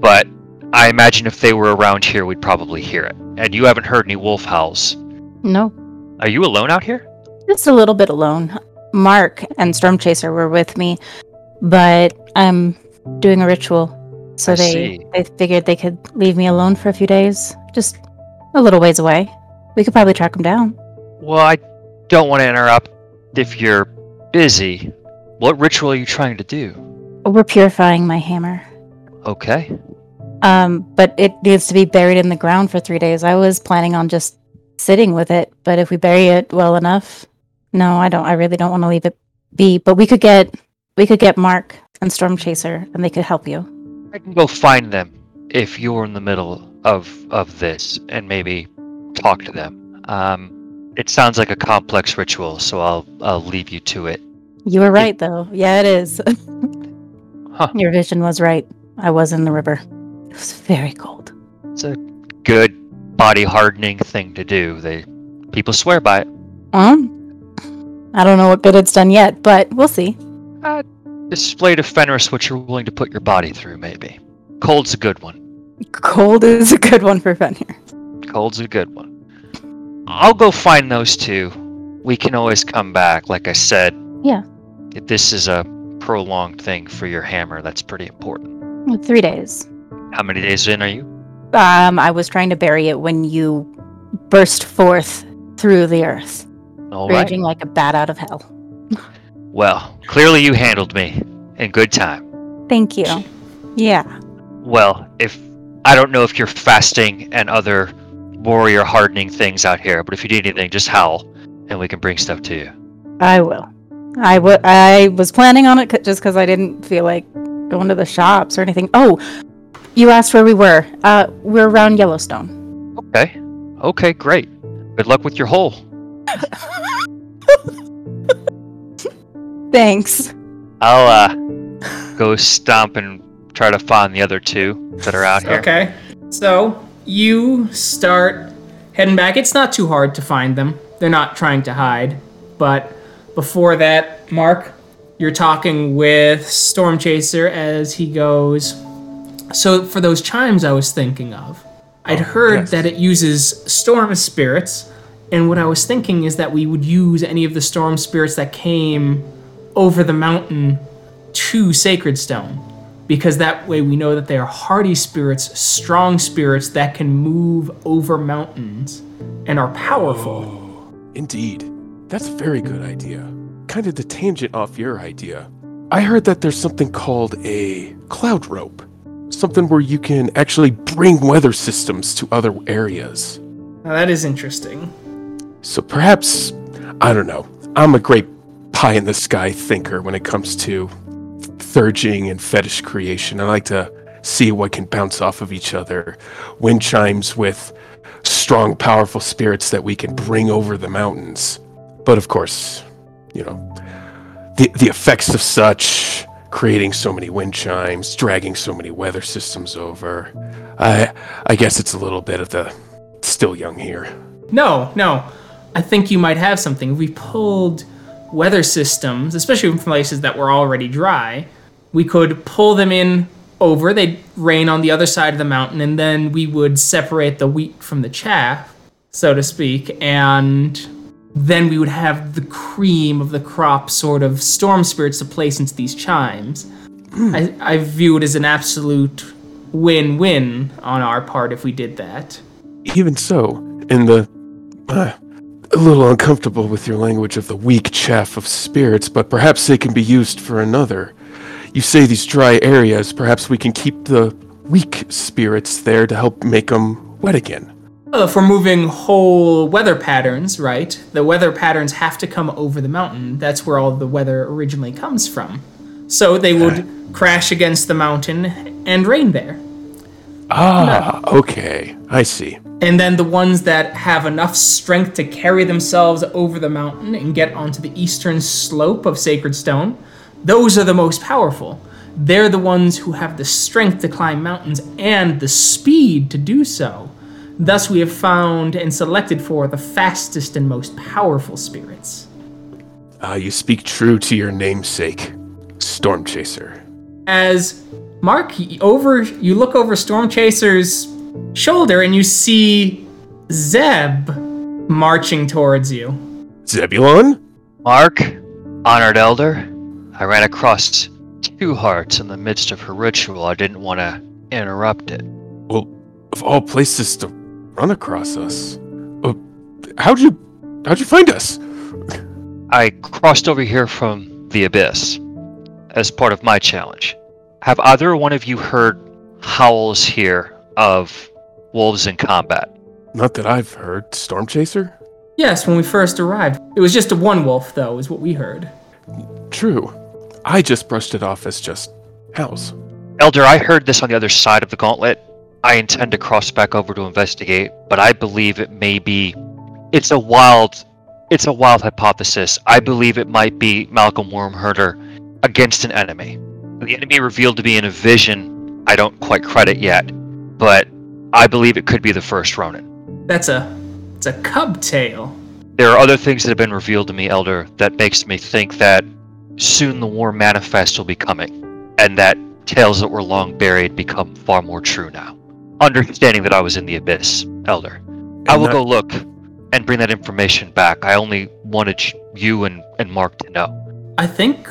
But I imagine if they were around here, we'd probably hear it. And you haven't heard any wolf howls. No, Are you alone out here? just a little bit alone. Mark and Storm Chaser were with me, but I'm doing a ritual. So I they see. they figured they could leave me alone for a few days, just a little ways away. We could probably track them down. Well, I don't want to interrupt if you're busy. What ritual are you trying to do? We're purifying my hammer. Okay. Um, but it needs to be buried in the ground for three days. I was planning on just sitting with it, but if we bury it well enough, no, I don't. I really don't want to leave it be. But we could get we could get Mark and Storm Chaser, and they could help you. I can go find them if you're in the middle of of this and maybe talk to them. Um, it sounds like a complex ritual, so I'll I'll leave you to it. You were right, though. Yeah, it is. Huh. Your vision was right. I was in the river. It was very cold. It's a good body hardening thing to do. They people swear by it. Um, I don't know what good it's done yet, but we'll see. Display to Fenris what you're willing to put your body through, maybe. Cold's a good one. Cold is a good one for Fenrir. Cold's a good one. I'll go find those two. We can always come back, like I said. Yeah. If this is a prolonged thing for your hammer, that's pretty important. Three days. How many days in are you? Um, I was trying to bury it when you burst forth through the earth, All right. raging like a bat out of hell. Well, clearly you handled me in good time. Thank you. Yeah. Well, if I don't know if you're fasting and other warrior hardening things out here, but if you need anything, just howl, and we can bring stuff to you. I will. I would. I was planning on it c- just because I didn't feel like going to the shops or anything. Oh, you asked where we were. Uh, we're around Yellowstone. Okay. Okay, great. Good luck with your hole. Thanks. I'll uh go stomp and try to find the other two that are out here. Okay. So you start heading back. It's not too hard to find them. They're not trying to hide. But before that, Mark, you're talking with Storm Chaser as he goes. So for those chimes I was thinking of, I'd oh, heard yes. that it uses storm spirits, and what I was thinking is that we would use any of the storm spirits that came over the mountain to Sacred Stone because that way we know that they are hardy spirits, strong spirits that can move over mountains and are powerful. Oh, indeed. That's a very good idea. Kind of the tangent off your idea. I heard that there's something called a cloud rope. Something where you can actually bring weather systems to other areas. Now that is interesting. So perhaps, I don't know. I'm a great pie in the sky thinker when it comes to thurging and fetish creation. I like to see what can bounce off of each other. Wind chimes with strong, powerful spirits that we can bring over the mountains. But of course, you know, the, the effects of such, creating so many wind chimes, dragging so many weather systems over. I, I guess it's a little bit of the still young here. No, no. I think you might have something. We pulled weather systems, especially from places that were already dry, we could pull them in over, they'd rain on the other side of the mountain, and then we would separate the wheat from the chaff, so to speak, and then we would have the cream of the crop sort of storm spirits to place into these chimes. I, I view it as an absolute win win on our part if we did that. Even so, in the. Uh, a little uncomfortable with your language of the weak chaff of spirits, but perhaps they can be used for another. You say these dry areas, perhaps we can keep the weak spirits there to help make them wet again. If we're moving whole weather patterns, right? The weather patterns have to come over the mountain. That's where all the weather originally comes from. So they would crash against the mountain and rain there. Ah, okay. I see. And then the ones that have enough strength to carry themselves over the mountain and get onto the eastern slope of Sacred Stone, those are the most powerful. They're the ones who have the strength to climb mountains and the speed to do so. Thus, we have found and selected for the fastest and most powerful spirits. Ah, you speak true to your namesake, Storm Chaser. As Mark, over you look over Storm Chaser's shoulder and you see Zeb marching towards you. Zebulon? Mark, honored elder, I ran across two hearts in the midst of her ritual. I didn't want to interrupt it. Well, of all places to run across us, uh, how'd you how'd you find us? I crossed over here from the abyss as part of my challenge. Have either one of you heard howls here of wolves in combat? Not that I've heard. Storm Chaser? Yes, when we first arrived. It was just a one wolf, though, is what we heard. True. I just brushed it off as just howls. Elder, I heard this on the other side of the gauntlet. I intend to cross back over to investigate, but I believe it may be it's a wild it's a wild hypothesis. I believe it might be Malcolm Wormherder against an enemy. The enemy revealed to be in a vision I don't quite credit yet, but I believe it could be the first Ronin. That's a it's a cub tail. There are other things that have been revealed to me, Elder, that makes me think that soon the war manifest will be coming, and that tales that were long buried become far more true now. Understanding that I was in the abyss, Elder. I will that- go look and bring that information back. I only wanted you and, and Mark to know. I think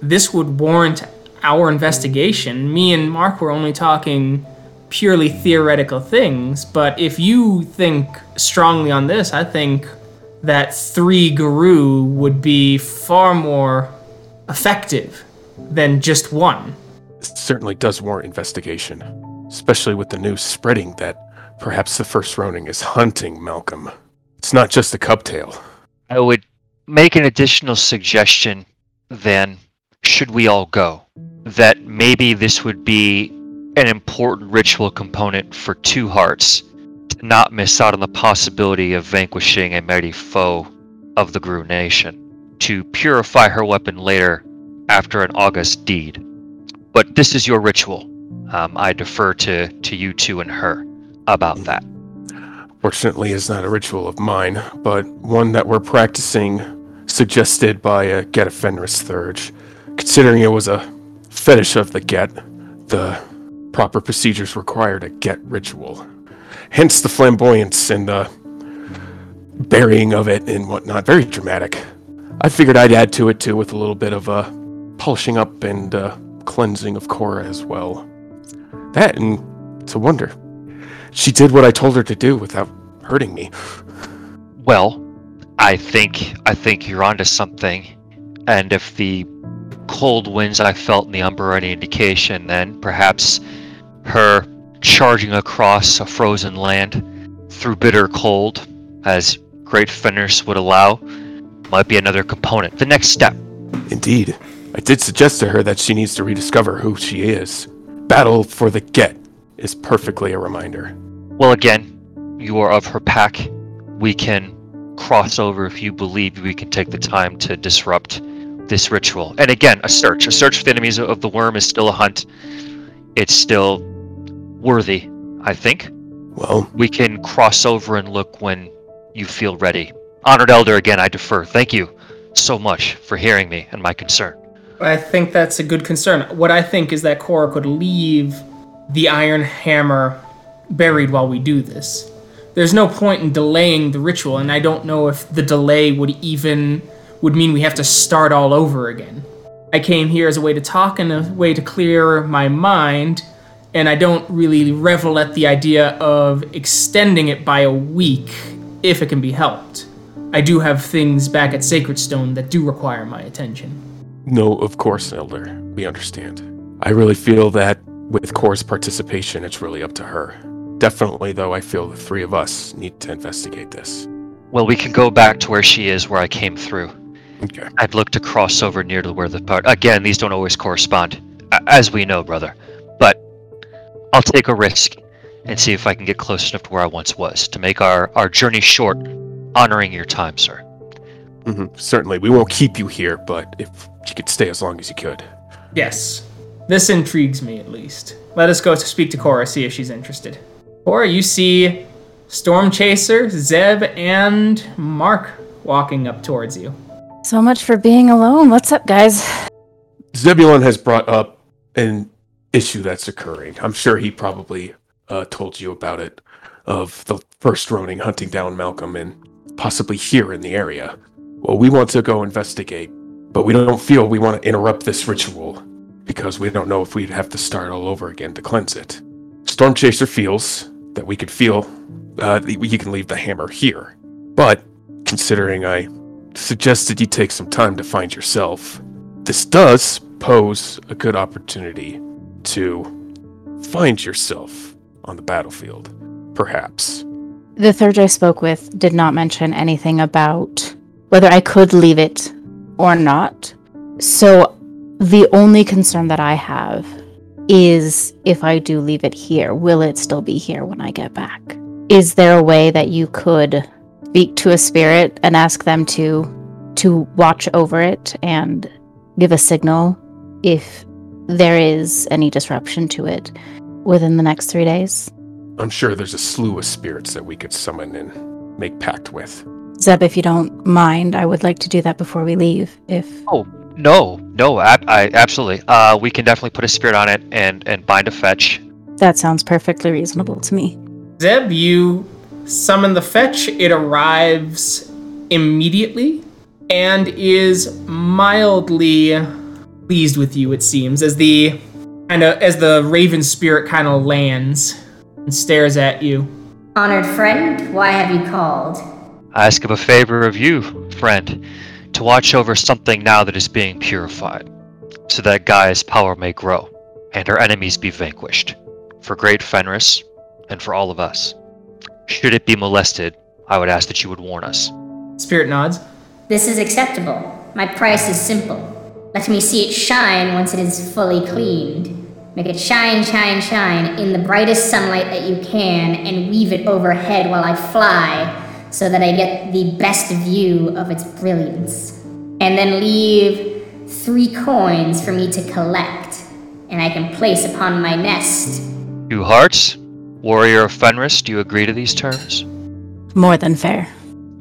this would warrant our investigation. Me and Mark were only talking purely theoretical things, but if you think strongly on this, I think that three Garou would be far more effective than just one. It certainly does warrant investigation, especially with the news spreading that perhaps the first Ronin is hunting Malcolm. It's not just a cub tail. I would make an additional suggestion then, should we all go, that maybe this would be an important ritual component for Two Hearts to not miss out on the possibility of vanquishing a mighty foe of the Garou Nation, to purify her weapon later after an august deed. But this is your ritual. Um, I defer to, to you two and her about that. Fortunately, it's not a ritual of mine, but one that we're practicing, suggested by a Get Fenris Theurge. Considering it was a fetish of the Get, the proper procedures required a Get ritual. Hence the flamboyance and the burying of it and whatnot. Very dramatic. I figured I'd add to it too with a little bit of uh, polishing up and uh, cleansing of Cora as well. That and it's a wonder. She did what I told her to do without hurting me. Well, I think I think you're onto something, and if the cold winds I felt in the Umbra any indication, then perhaps her charging across a frozen land through bitter cold, as Great Fenris would allow, might be another component. The next step. Indeed. I did suggest to her that she needs to rediscover who she is. Battle for the Get is perfectly a reminder. Well, again, you are of her pack. We can cross over if you believe we can take the time to disrupt this ritual. And again, a search. A search for the enemies of the Wyrm is still a hunt. It's still worthy, I think. Well, We can cross over and look when you feel ready. Honored Elder, again, I defer. Thank you so much for hearing me and my concern. I think that's a good concern. What I think is that Cora could leave the Iron Hammer buried while we do this. There's no point in delaying the ritual, and I don't know if the delay would even would mean we have to start all over again. I came here as a way to talk and a way to clear my mind, and I don't really revel at the idea of extending it by a week if it can be helped. I do have things back at Sacred Stone that do require my attention. No, of course, Elder. We understand. I really feel that with Cora's participation, it's really up to her. Definitely, though, I feel the three of us need to investigate this. Well, we can go back to where she is, where I came through. Okay. I'd look to cross over near to where the part. Again, these don't always correspond, as we know, brother. But I'll take a risk and see if I can get close enough to where I once was to make our, our journey short, honoring your time, sir. hmm Certainly, we won't keep you here, but if you could stay as long as you could. Yes. This intrigues me at least. Let us go to speak to Cora, see if she's interested. Cora, you see Storm Chaser, Zeb, and Mark walking up towards you. So much for being alone. What's up, guys? Zebulon has brought up an issue that's occurring. I'm sure he probably uh, told you about it, of the first Ronin hunting down Malcolm and possibly here in the area. Well, we want to go investigate, but we don't feel we want to interrupt this ritual because we don't know if we'd have to start all over again to cleanse it. Storm Chaser feels that we could feel uh, you can leave the hammer here, but considering I suggested you take some time to find yourself, this does pose a good opportunity to find yourself on the battlefield, perhaps. The third I spoke with did not mention anything about whether I could leave it or not. So the only concern that I have is if I do leave it here, will it still be here when I get back? Is there a way that you could speak to a spirit and ask them to to watch over it and give a signal if there is any disruption to it within the next 3 days? I'm sure there's a slew of spirits that we could summon and make pact with. Zeb, if you don't mind, I would like to do that before we leave. If Oh no, no, ab- I absolutely. Uh, we can definitely put a spirit on it and and bind a fetch. that sounds perfectly reasonable to me. Zeb, you summon the fetch. It arrives immediately and is mildly pleased with you. It seems as the kind of as the raven spirit kind of lands and stares at you. Honored friend, why have you called? I ask of a favor of you, friend, to watch over something now that is being purified, so that Gaia's power may grow, and her enemies be vanquished, for great Fenris, and for all of us. Should it be molested, I would ask that you would warn us. Spirit nods. This is acceptable. My price is simple. Let me see it shine once it is fully cleaned. Make it shine, shine, shine in the brightest sunlight that you can, and weave it overhead while I fly, so that I get the best view of its brilliance. And then leave three coins for me to collect, and I can place upon my nest. Two hearts, warrior of Fenris, do you agree to these terms? More than fair.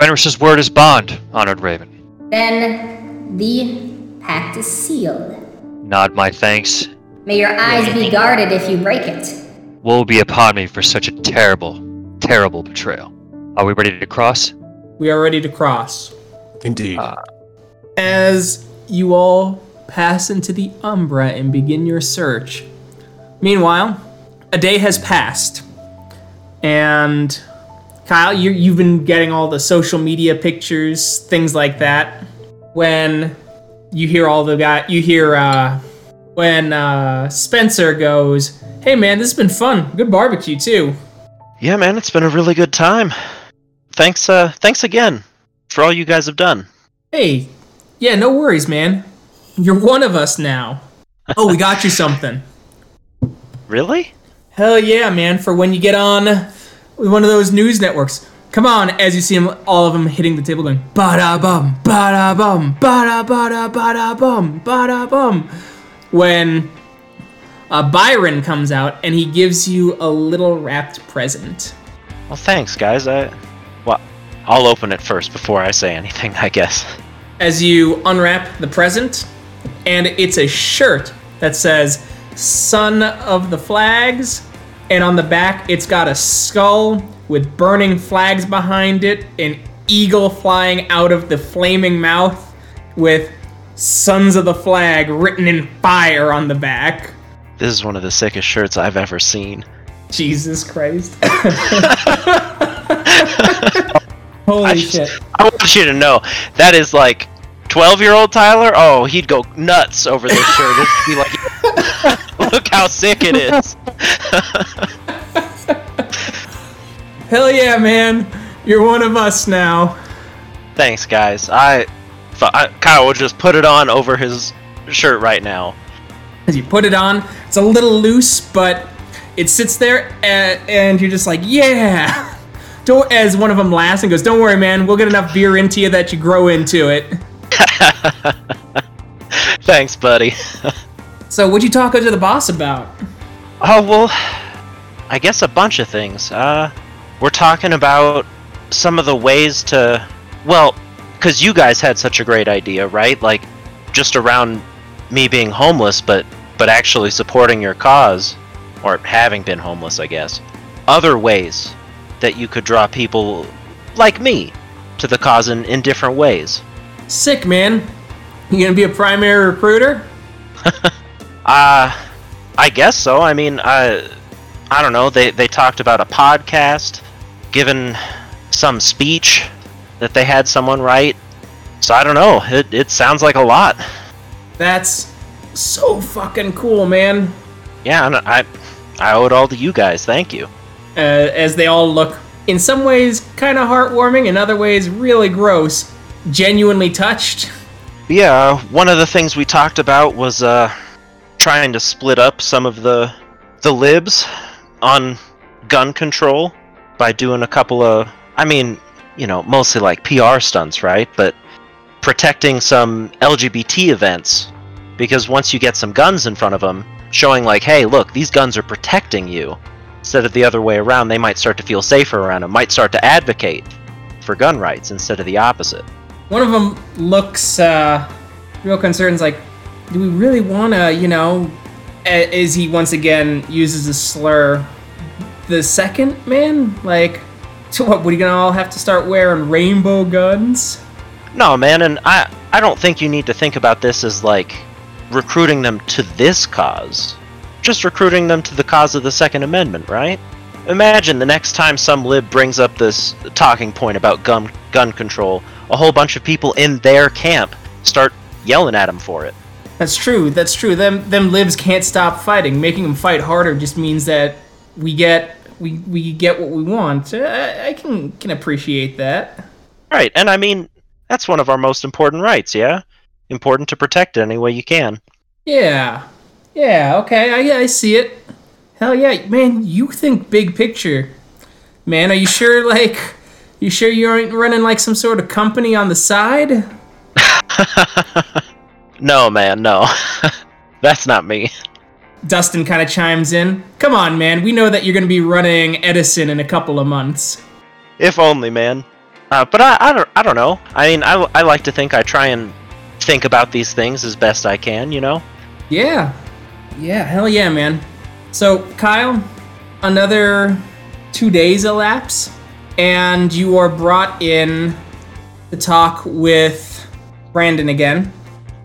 Fenris's word is bond, honored Raven. Then the pact is sealed. Nod my thanks. May your eyes be guarded if you break it. Woe be upon me for such a terrible, terrible betrayal. Are we ready to cross? We are ready to cross. Indeed. as you all pass into the Umbra and begin your search. Meanwhile, a day has passed, and Kyle, you, you've been getting all the social media pictures, things like that. When you hear all the guy. You hear uh, when uh, Spencer goes, "Hey man, this has been fun. Good barbecue too." Yeah, man, it's been a really good time. Thanks, uh, thanks again for all you guys have done. Hey, yeah, no worries, man. You're one of us now. Oh, we got you something. Really? Hell yeah, man! For when you get on one of those news networks. Come on, as you see 'em- all of them hitting the table, going ba da bum, ba da bum, ba da ba da ba da bum, ba da bum. When uh, Byron comes out and he gives you a little wrapped present. Well, thanks, guys. I, I'll open it first before I say anything, I guess. as you unwrap the present, and it's a shirt that says Son of the Flags, and on the back it's got a skull with burning flags behind it, an eagle flying out of the flaming mouth with Sons of the Flag written in fire on the back. This is one of the sickest shirts I've ever seen. Jesus Christ. Holy I just- shit. I want you to know that is like 12 year old Tyler. Oh, he'd go nuts over this shirt. It'd be like, look how sick it is. Hell yeah, man. You're one of us now. Thanks, guys. I, I Kyle will just put it on over his shirt right now. As you put it on, it's a little loose, but it sits there, and, and you're just like, yeah. Don't, as one of them laughs and goes, "Don't worry, man. We'll get enough beer into you that you grow into it." Thanks, buddy. So, what'd you talk to the boss about? Oh well, I guess a bunch of things. Uh, we're talking about some of the ways to, well, because you guys had such a great idea, right? Like, just around me being homeless, but but actually supporting your cause, or having been homeless, I guess. Other ways that you could draw people like me to the cause in, in different ways. Sick, man. You gonna be a primary recruiter? Uh, I guess so. I mean, I, I don't know. They they talked about a podcast, given some speech that they had someone write. So I don't know. It it sounds like a lot. That's so fucking cool, man. Yeah, I I owe it all to you guys. Thank you. Uh, as they all look, in some ways, kind of heartwarming, in other ways, really gross. Genuinely touched. Yeah, one of the things we talked about was uh trying to split up some of the the libs on gun control by doing a couple of I mean, you know, mostly like PR stunts, right? But protecting some LGBT events because once you get some guns in front of them, showing like, "Hey, look, these guns are protecting you." Instead of the other way around, they might start to feel safer around them, might start to advocate for gun rights instead of the opposite. One of them looks uh, real concerned. Like, do we really want to, you know, as he once again uses a slur, the second man? Like, so what? we're gonna all have to start wearing rainbow guns? No, man, and I I don't think you need to think about this as like recruiting them to this cause. Just recruiting them to the cause of the Second Amendment, right? Imagine the next time some lib brings up this talking point about gun gun control, a whole bunch of people in their camp start yelling at him for it. That's true. That's true. Them them lives can't stop fighting. Making them fight harder just means that we get we we get what we want. I, I can can appreciate that. Right, and I mean that's one of our most important rights, yeah? Important to protect it any way you can. Yeah. Yeah, okay. I I see it. Hell yeah, man, you think big picture. Man, are you sure like you sure you aren't running like some sort of company on the side? No, man, no. that's not me. Dustin kind of chimes in. Come on, man. We know that you're going to be running Edison in a couple of months. If only, man. Uh, but I, I don't, I don't know. I mean, I, I like to think I try and think about these things as best I can. You know. Yeah. Yeah, hell yeah, man. So, Kyle, another two days elapse, and you are brought in to talk with Brandon again.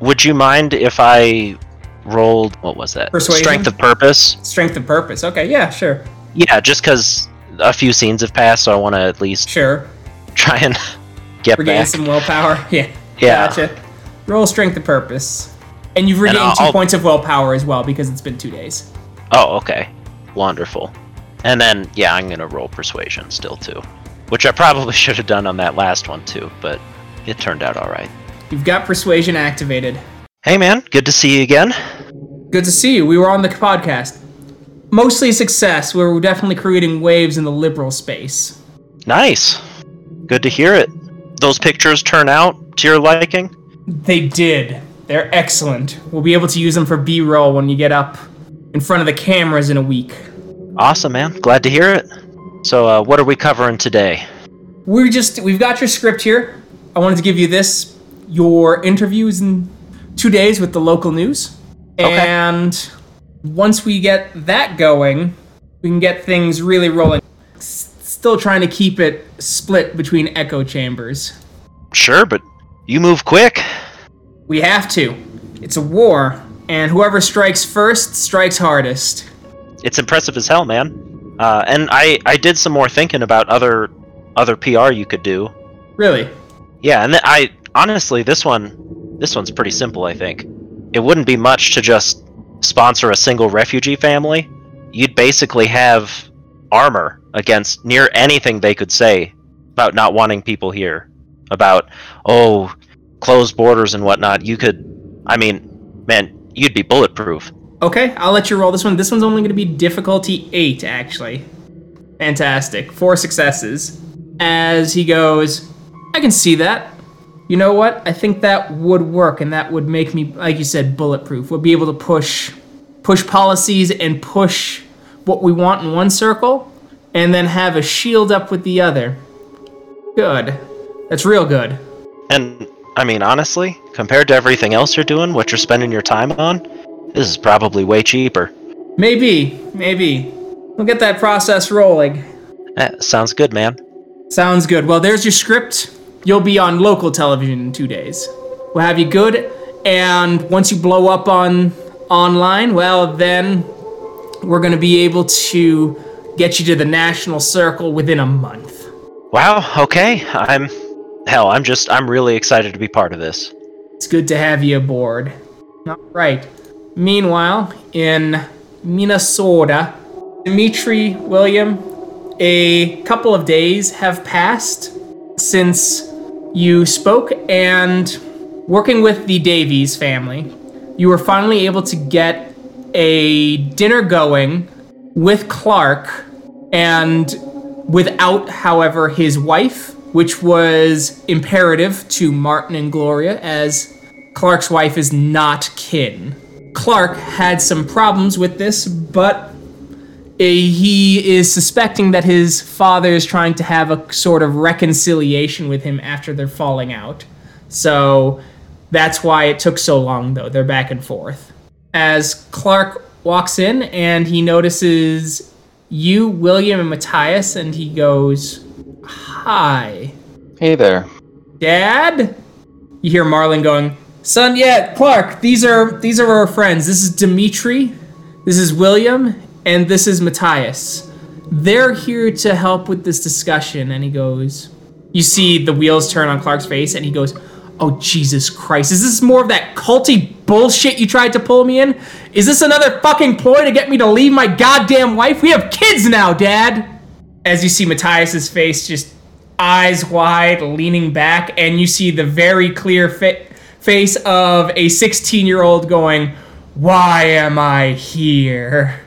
Would you mind if I rolled what was that? Persuasion? Strength of purpose. Strength of purpose. Okay, yeah, sure. Yeah, just because a few scenes have passed, so I want to at least Sure. try and get Regain back. some willpower. Yeah. Yeah. Gotcha. Roll strength of purpose. And you've regained I'll- 2 I'll- points of willpower as well because it's been 2 days. Oh, okay. Wonderful. And then, yeah, I'm gonna roll persuasion still too, which I probably should have done on that last one too, but it turned out all right. You've got persuasion activated. Hey, man, good to see you again. Good to see you. We were on the podcast. Mostly success. We were definitely creating waves in the liberal space. Nice. Good to hear it. Those pictures turn out to your liking. They did. They're excellent. We'll be able to use them for B roll when you get up in front of the cameras in a week. Awesome, man. Glad to hear it. So, uh, what are we covering today? We're just we've got your script here. I wanted to give you this. Your interviews in two days with the local news. And once we get that going, we can get things really rolling. S- Still trying to keep it split between echo chambers. Sure, but you move quick. We have to. It's a war, and whoever strikes first strikes hardest. It's impressive as hell, man. Uh, and I, I did some more thinking about other other PR you could do. Really? Yeah, and th- I honestly this one this one's pretty simple, I think. It wouldn't be much to just sponsor a single refugee family. You'd basically have armor against near anything they could say about not wanting people here. About oh, closed borders and whatnot. You could I mean, man, you'd be bulletproof. Okay, I'll let you roll this one. This one's only going to be difficulty 8, actually. Fantastic. Four successes. As he goes, I can see that. You know what? I think that would work, and that would make me, like you said, bulletproof. We'll be able to push, push policies and push what we want in one circle, and then have a shield up with the other. Good. That's real good. And I mean, honestly, compared to everything else you're doing, what you're spending your time on, this is probably way cheaper. Maybe, maybe. We'll get that process rolling. Eh, sounds good, man. Sounds good. Well, there's your script. You'll be on local television in two days. We'll have you good, and once you blow up on online, well, then we're gonna be able to get you to the national circle within a month. Wow, okay. I'm hell, I'm just I'm really excited to be part of this. It's good to have you aboard. Right. Meanwhile, in Minnesota, Dimitri William, a couple of days have passed since you spoke, and working with the Davies family, you were finally able to get a dinner going with Clark and without, however, his wife, which was imperative to Martin and Gloria, as Clark's wife is not kin. Clark had some problems with this, but eh, he is suspecting that his father is trying to have a sort of reconciliation with him after they're falling out. So that's why it took so long, though. They're back and forth. As Clark walks in and he notices you, William, and Matias, and he goes, Hi. Hey there. Dad? You hear Marlon going, Son, yeah, Clark, these are these are our friends. This is Dimitri, this is William, and this is Matias. They're here to help with this discussion. And he goes, You see the wheels turn on Clark's face, and he goes, Oh, Jesus Christ. Is this more of that culty bullshit you tried to pull me in? Is this another fucking ploy to get me to leave my goddamn wife? We have kids now, Dad! As you see Matias's face just eyes wide, leaning back, and you see the very clear fa- face of a 16 year old going, Why am I here?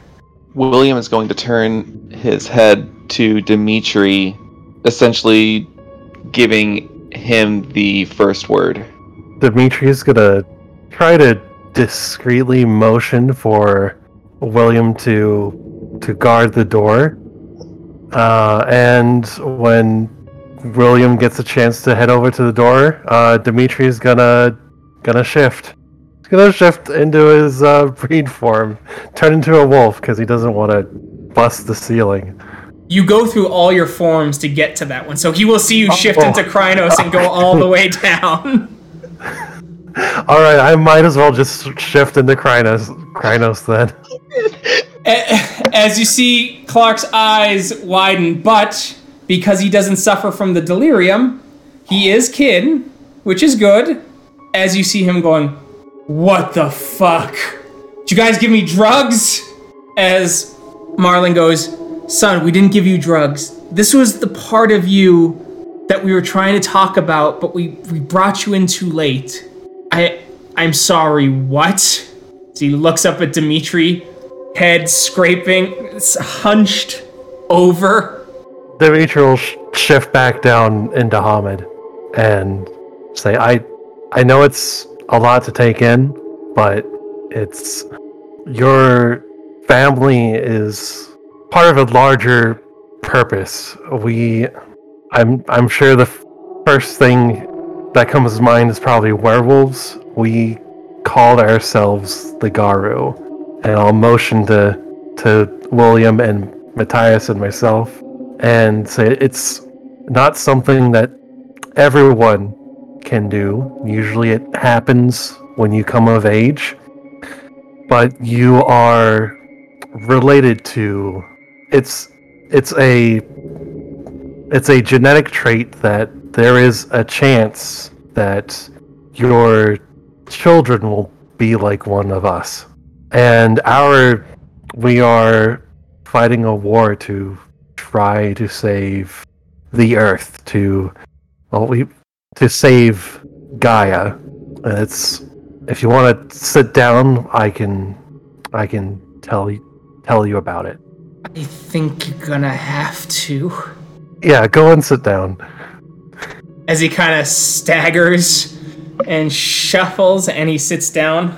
William is going to turn his head to Dimitri, essentially giving him the first word. Dimitri is gonna try to discreetly motion for William to to guard the door. Uh, and when William gets a chance to head over to the door, uh, Dimitri's gonna gonna shift. He's gonna shift into his uh, breed form, turn into a wolf because he doesn't want to bust the ceiling. You go through all your forms to get to that one, so he will see you shift Oh. into Crinos and go all the way down. All right, I might as well just shift into Crinos, Crinos then. As you see Clark's eyes widen, but because he doesn't suffer from the delirium, he is kin, which is good. as you see him going, What the fuck? Did you guys give me drugs? As Marlin goes, Son, we didn't give you drugs. This was the part of you that we were trying to talk about, but we, we brought you in too late. I I'm sorry, what? He looks up at Dimitri, head scraping, hunched over. Dimitri will shift back down into Homid and say, "I, I know it's a lot to take in, but it's your family is part of a larger purpose. We, I'm, I'm sure the first thing that comes to mind is probably werewolves. We called ourselves the Garou, and I'll motion to to William and Matias and myself, and say it's not something that everyone can do. Usually, it happens when you come of age, but you are related to. It's it's a it's a genetic trait that there is a chance that your children will be like one of us. And our we are fighting a war to try to save the earth to well we to save Gaia. And it's if you want to sit down, I can I can tell you tell you about it. I think you're gonna have to. Yeah, go and sit down. As he kind of staggers and shuffles and he sits down.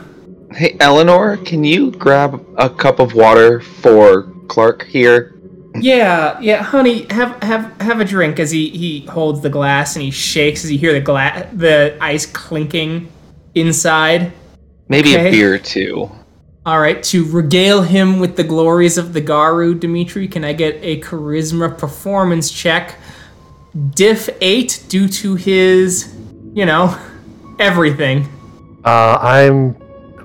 Hey, Eleanor, can you grab a cup of water for Clark here? Yeah, yeah, honey, have have have a drink as he he holds the glass and he shakes as you hear the glass the ice clinking inside. Maybe Okay. a beer too. All right, to regale him with the glories of the Garou, Dimitri, can I get a charisma performance check? Diff 8 due to his, you know, everything. Uh, I'm.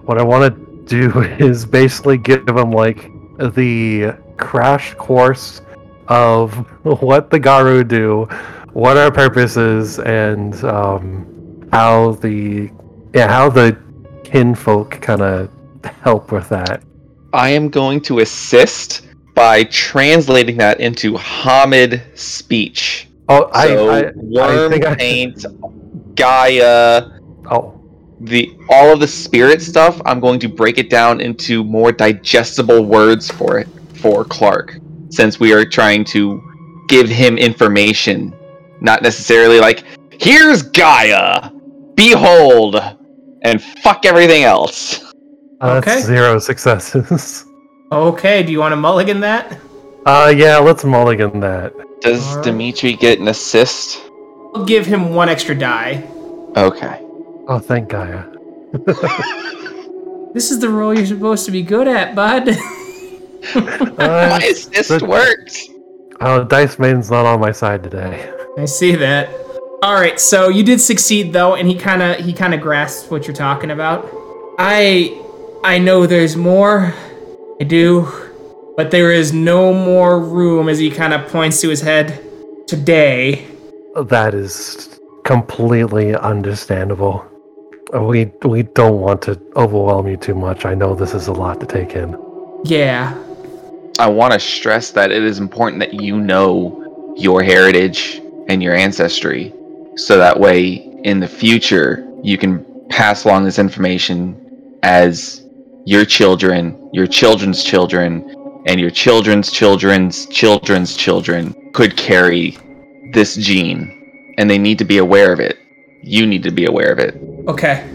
What I want to do is basically give him like the crash course of what the Garou do, what our purpose is, and um, how the yeah how the kinfolk kind of help with that. I am going to assist by translating that into Homid speech. Oh, I- so I- I Wyrm think I- paint, Gaia. Oh. The all of the spirit stuff. I'm going to break it down into more digestible words for it for Clark, since we are trying to give him information, not necessarily like here's Gaia, behold, and fuck everything else. Uh, that's Okay. zero successes. Okay, do you want to mulligan that? Uh, yeah, let's mulligan that. Does Alright. Dimitri get an assist? I'll give him one extra die. Okay. Oh, thank Gaia. This is the role you're supposed to be good at, bud. My assist but- worked. Oh, Dice Maiden's not on my side today. I see that. All right, so you did succeed though, and he kind of he kind of grasps what you're talking about. I I know there's more. I do, but there is no more room as he kind of points to his head today. That is completely understandable. We we don't want to overwhelm you too much. I know this is a lot to take in. Yeah. I want to stress that it is important that you know your heritage and your ancestry so that way in the future you can pass along this information as your children, your children's children, and your children's children's children's children could carry this gene and they need to be aware of it. You need to be aware of it. Okay.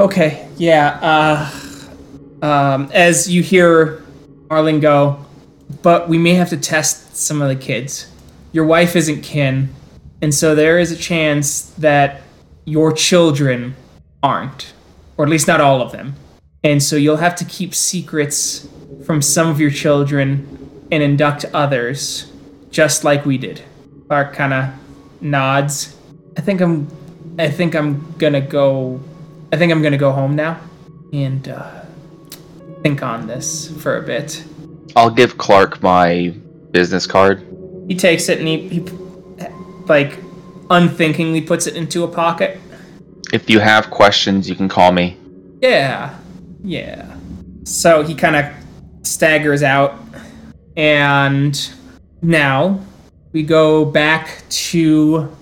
Okay. Yeah. Uh, um, as you hear Marlin go, but we may have to test some of the kids. Your wife isn't kin, and so there is a chance that your children aren't, or at least not all of them. And so you'll have to keep secrets from some of your children and induct others, just like we did. Clark kind of nods. I think I'm I think I'm gonna go. I think I'm gonna go home now and uh, think on this for a bit. I'll give Clark my business card. He takes it and he, he like unthinkingly puts it into a pocket. if you have questions, you can call me. Yeah, yeah. So he kind of staggers out, and now we go back to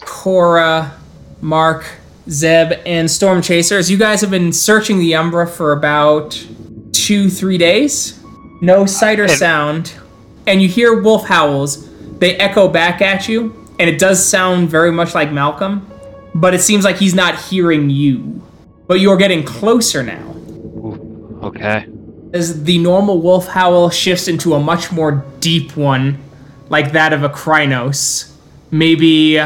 Cora, Mark, Zeb, and Storm Chasers. You guys have been searching the Umbra for about two, three days. No sight or sound, and you hear wolf howls. They echo back at you, and it does sound very much like Malcolm, but it seems like he's not hearing you. But you're getting closer now Okay. as the normal wolf howl shifts into a much more deep one, like that of a Crinos, maybe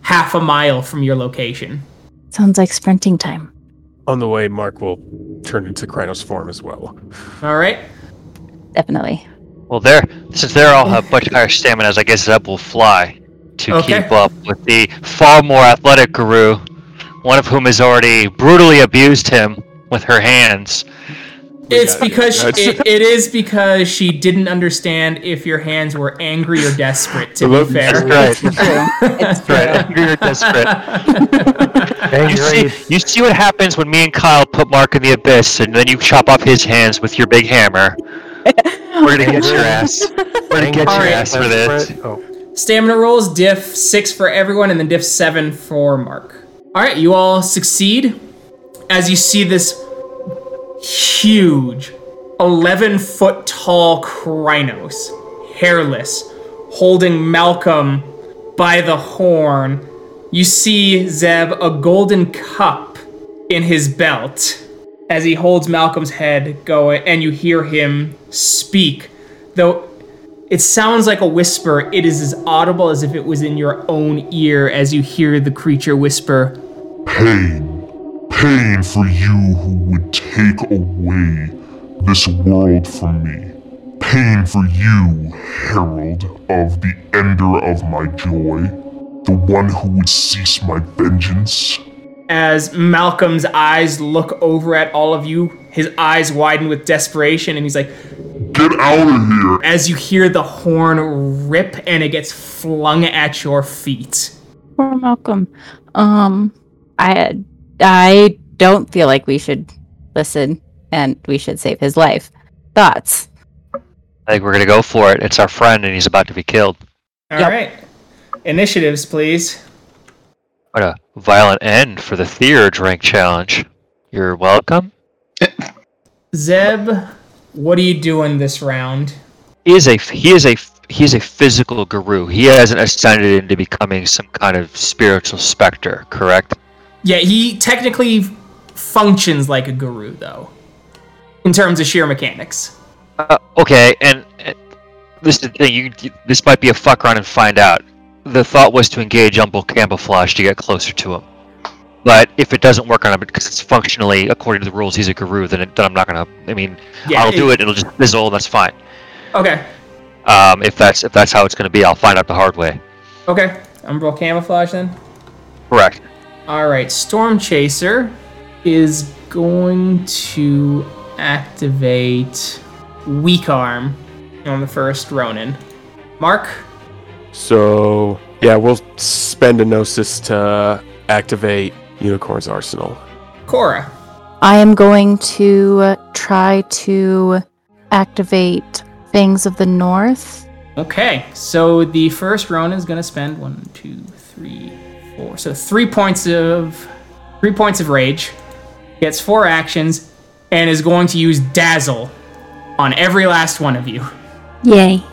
half a mile from your location. Sounds like sprinting time. On the way, Mark will turn into Crinos form as well. All right. Definitely. Well, they're since they're all have much higher stamina, I guess Zeb will fly to Okay. keep up with the far more athletic Garou, one of whom has already brutally abused him with her hands. It's it. because it, it is because she didn't understand if your hands were angry or desperate. To be Love- fair, Right. True. It's true. right. You're desperate. You see, you see what happens when me and Kyle put Mark in the abyss, and then you chop off his hands with your big hammer. We're gonna get your ass. We're gonna get your Alright. ass for this. Oh, Stamina rolls, diff six for everyone, and then diff seven for Mark. All right, you all succeed as you see this huge, 11 foot tall Crinos, hairless, holding Malcolm by the horn. You see Zeb a golden cup in his belt as he holds Malcolm's head going, and you hear him speak, though it sounds like a whisper. It is as audible as if it was in your own ear as you hear the creature whisper, Pain. Pain for you who would take away this world from me. Pain for you, herald of the ender of my joy. The one who would cease my vengeance. As Malcolm's eyes look over at all of you, his eyes widen with desperation, and he's like, Get out of here! as you hear the horn rip and it gets flung at your feet. Poor Malcolm. Um, I I don't feel like we should listen and we should save his life. Thoughts? I think we're gonna go for it. It's our friend, and he's about to be killed. All right, Initiatives, please. What a violent end for the Theurge drink challenge. You're welcome. Zeb, what are you doing this round? He is a he is a he is a physical Garou. He hasn't ascended into becoming some kind of spiritual specter, correct? Yeah, he technically functions like a Garou, though, in terms of sheer mechanics. Uh, okay, and, and this is the thing. You, you- this might be a fuck around and find out. The thought was to engage Umbral Camouflage to get closer to him. But if it doesn't work on him because it's functionally according to the rules, he's a Garou. Then, it, then I'm not gonna. I mean, Yeah, I'll do it- it. It'll just fizzle. That's fine. Okay, Um, if that's if that's how it's gonna be, I'll find out the hard way. okay. Umbral camouflage then. Correct. All right, Storm Chaser is going to activate Weak Arm on the first Ronin. Mark, So yeah, we'll spend a gnosis to activate Unicorn's arsenal. Cora. I am going to uh, try to activate Fangs of the North. Okay, so the first Ronin is going to spend one, two, three, four. So three points of three points of rage. Gets four actions and is going to use Dazzle on every last one of you. Yay.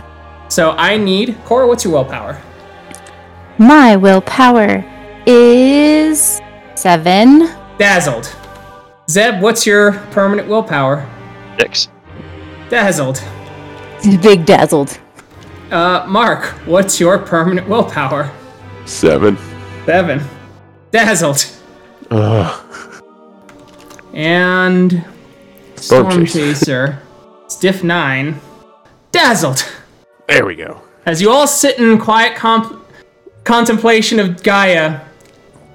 So I need Cora. What's your willpower? My willpower is seven. Dazzled. Zeb, what's your permanent willpower? Six. Dazzled. Big dazzled. Uh, Mark, what's your permanent willpower? Seven. Seven. Dazzled. Ugh. And Storm Storm Chaser. Chaser. Stiff nine. Dazzled. There we go. As you all sit in quiet comp- contemplation of Gaia,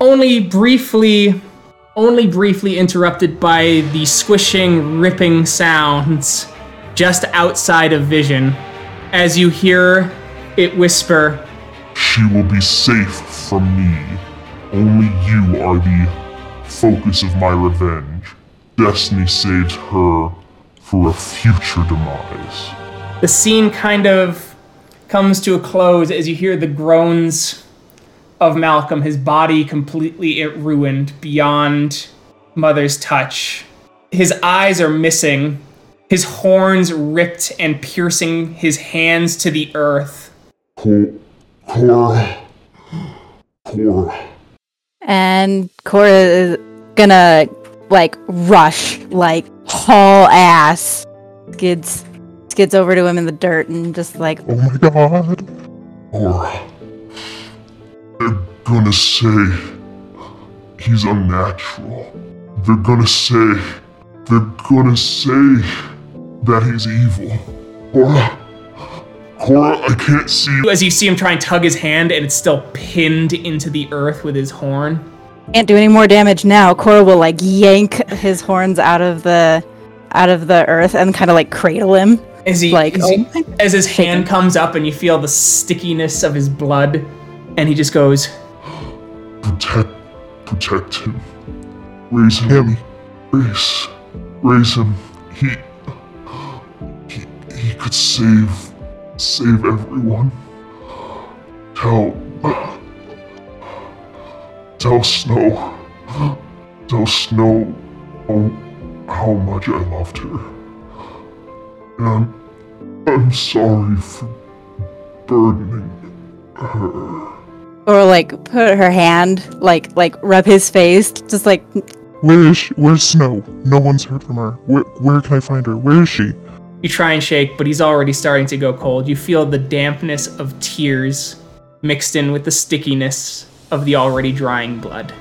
only briefly, only briefly interrupted by the squishing, ripping sounds just outside of vision, as you hear it whisper, She will be safe from me. Only you are the focus of my revenge. Destiny saves her for a future demise. The scene kind of comes to a close as you hear the groans of Malcolm, his body completely ruined beyond Mother's touch. His eyes are missing, his horns ripped and piercing his hands to the earth. Cor- Cora. Cora. And Cora is gonna like rush, like haul ass, skids skids over to him in the dirt and just like Oh my god. Cora. They're gonna say he's unnatural. They're gonna say, they're gonna say that he's evil. Cora. Cora, I can't see. As you see him try and tug his hand, and it's still pinned into the earth with his horn. can't do any more damage now. Cora will like yank his horns out of the out of the earth and kind of like cradle him. As he, like as, oh he- my as his hand comes up, and you feel the stickiness of his blood, and he just goes, Protect, protect him. Raise him. Raise, raise him. He, he, he could save, save everyone. Tell, tell Snow, tell Snow how, how much I loved her. And I'm, I'm sorry for burdening her. Or like put her hand like like rub his face, just like Where is she? Where's Snow? No one's heard from her. Where, where can I find her? Where is she? You try and shake, but he's already starting to go cold. You feel the dampness of tears mixed in with the stickiness of the already drying blood.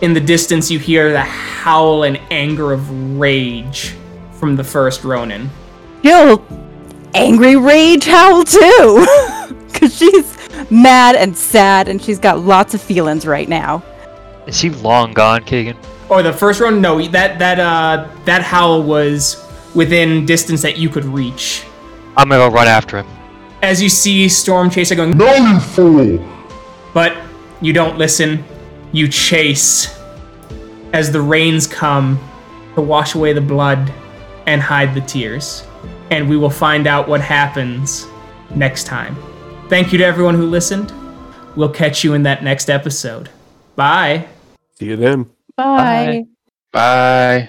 In the distance, you hear the howl and anger of rage from the first Ronin. she'll angry rage howl too, because she's mad and sad and she's got lots of feelings right now. Is he long gone, Keegan? Or the first Ronin? No, that that uh that howl was within distance that you could reach. I'm gonna go run after him. As you see Storm Chaser going, No, you fool! But you don't listen. You chase as the rains come to wash away the blood and hide the tears. And we will find out what happens next time. Thank you to everyone who listened. We'll catch you in that next episode. Bye. See you then. Bye. Bye.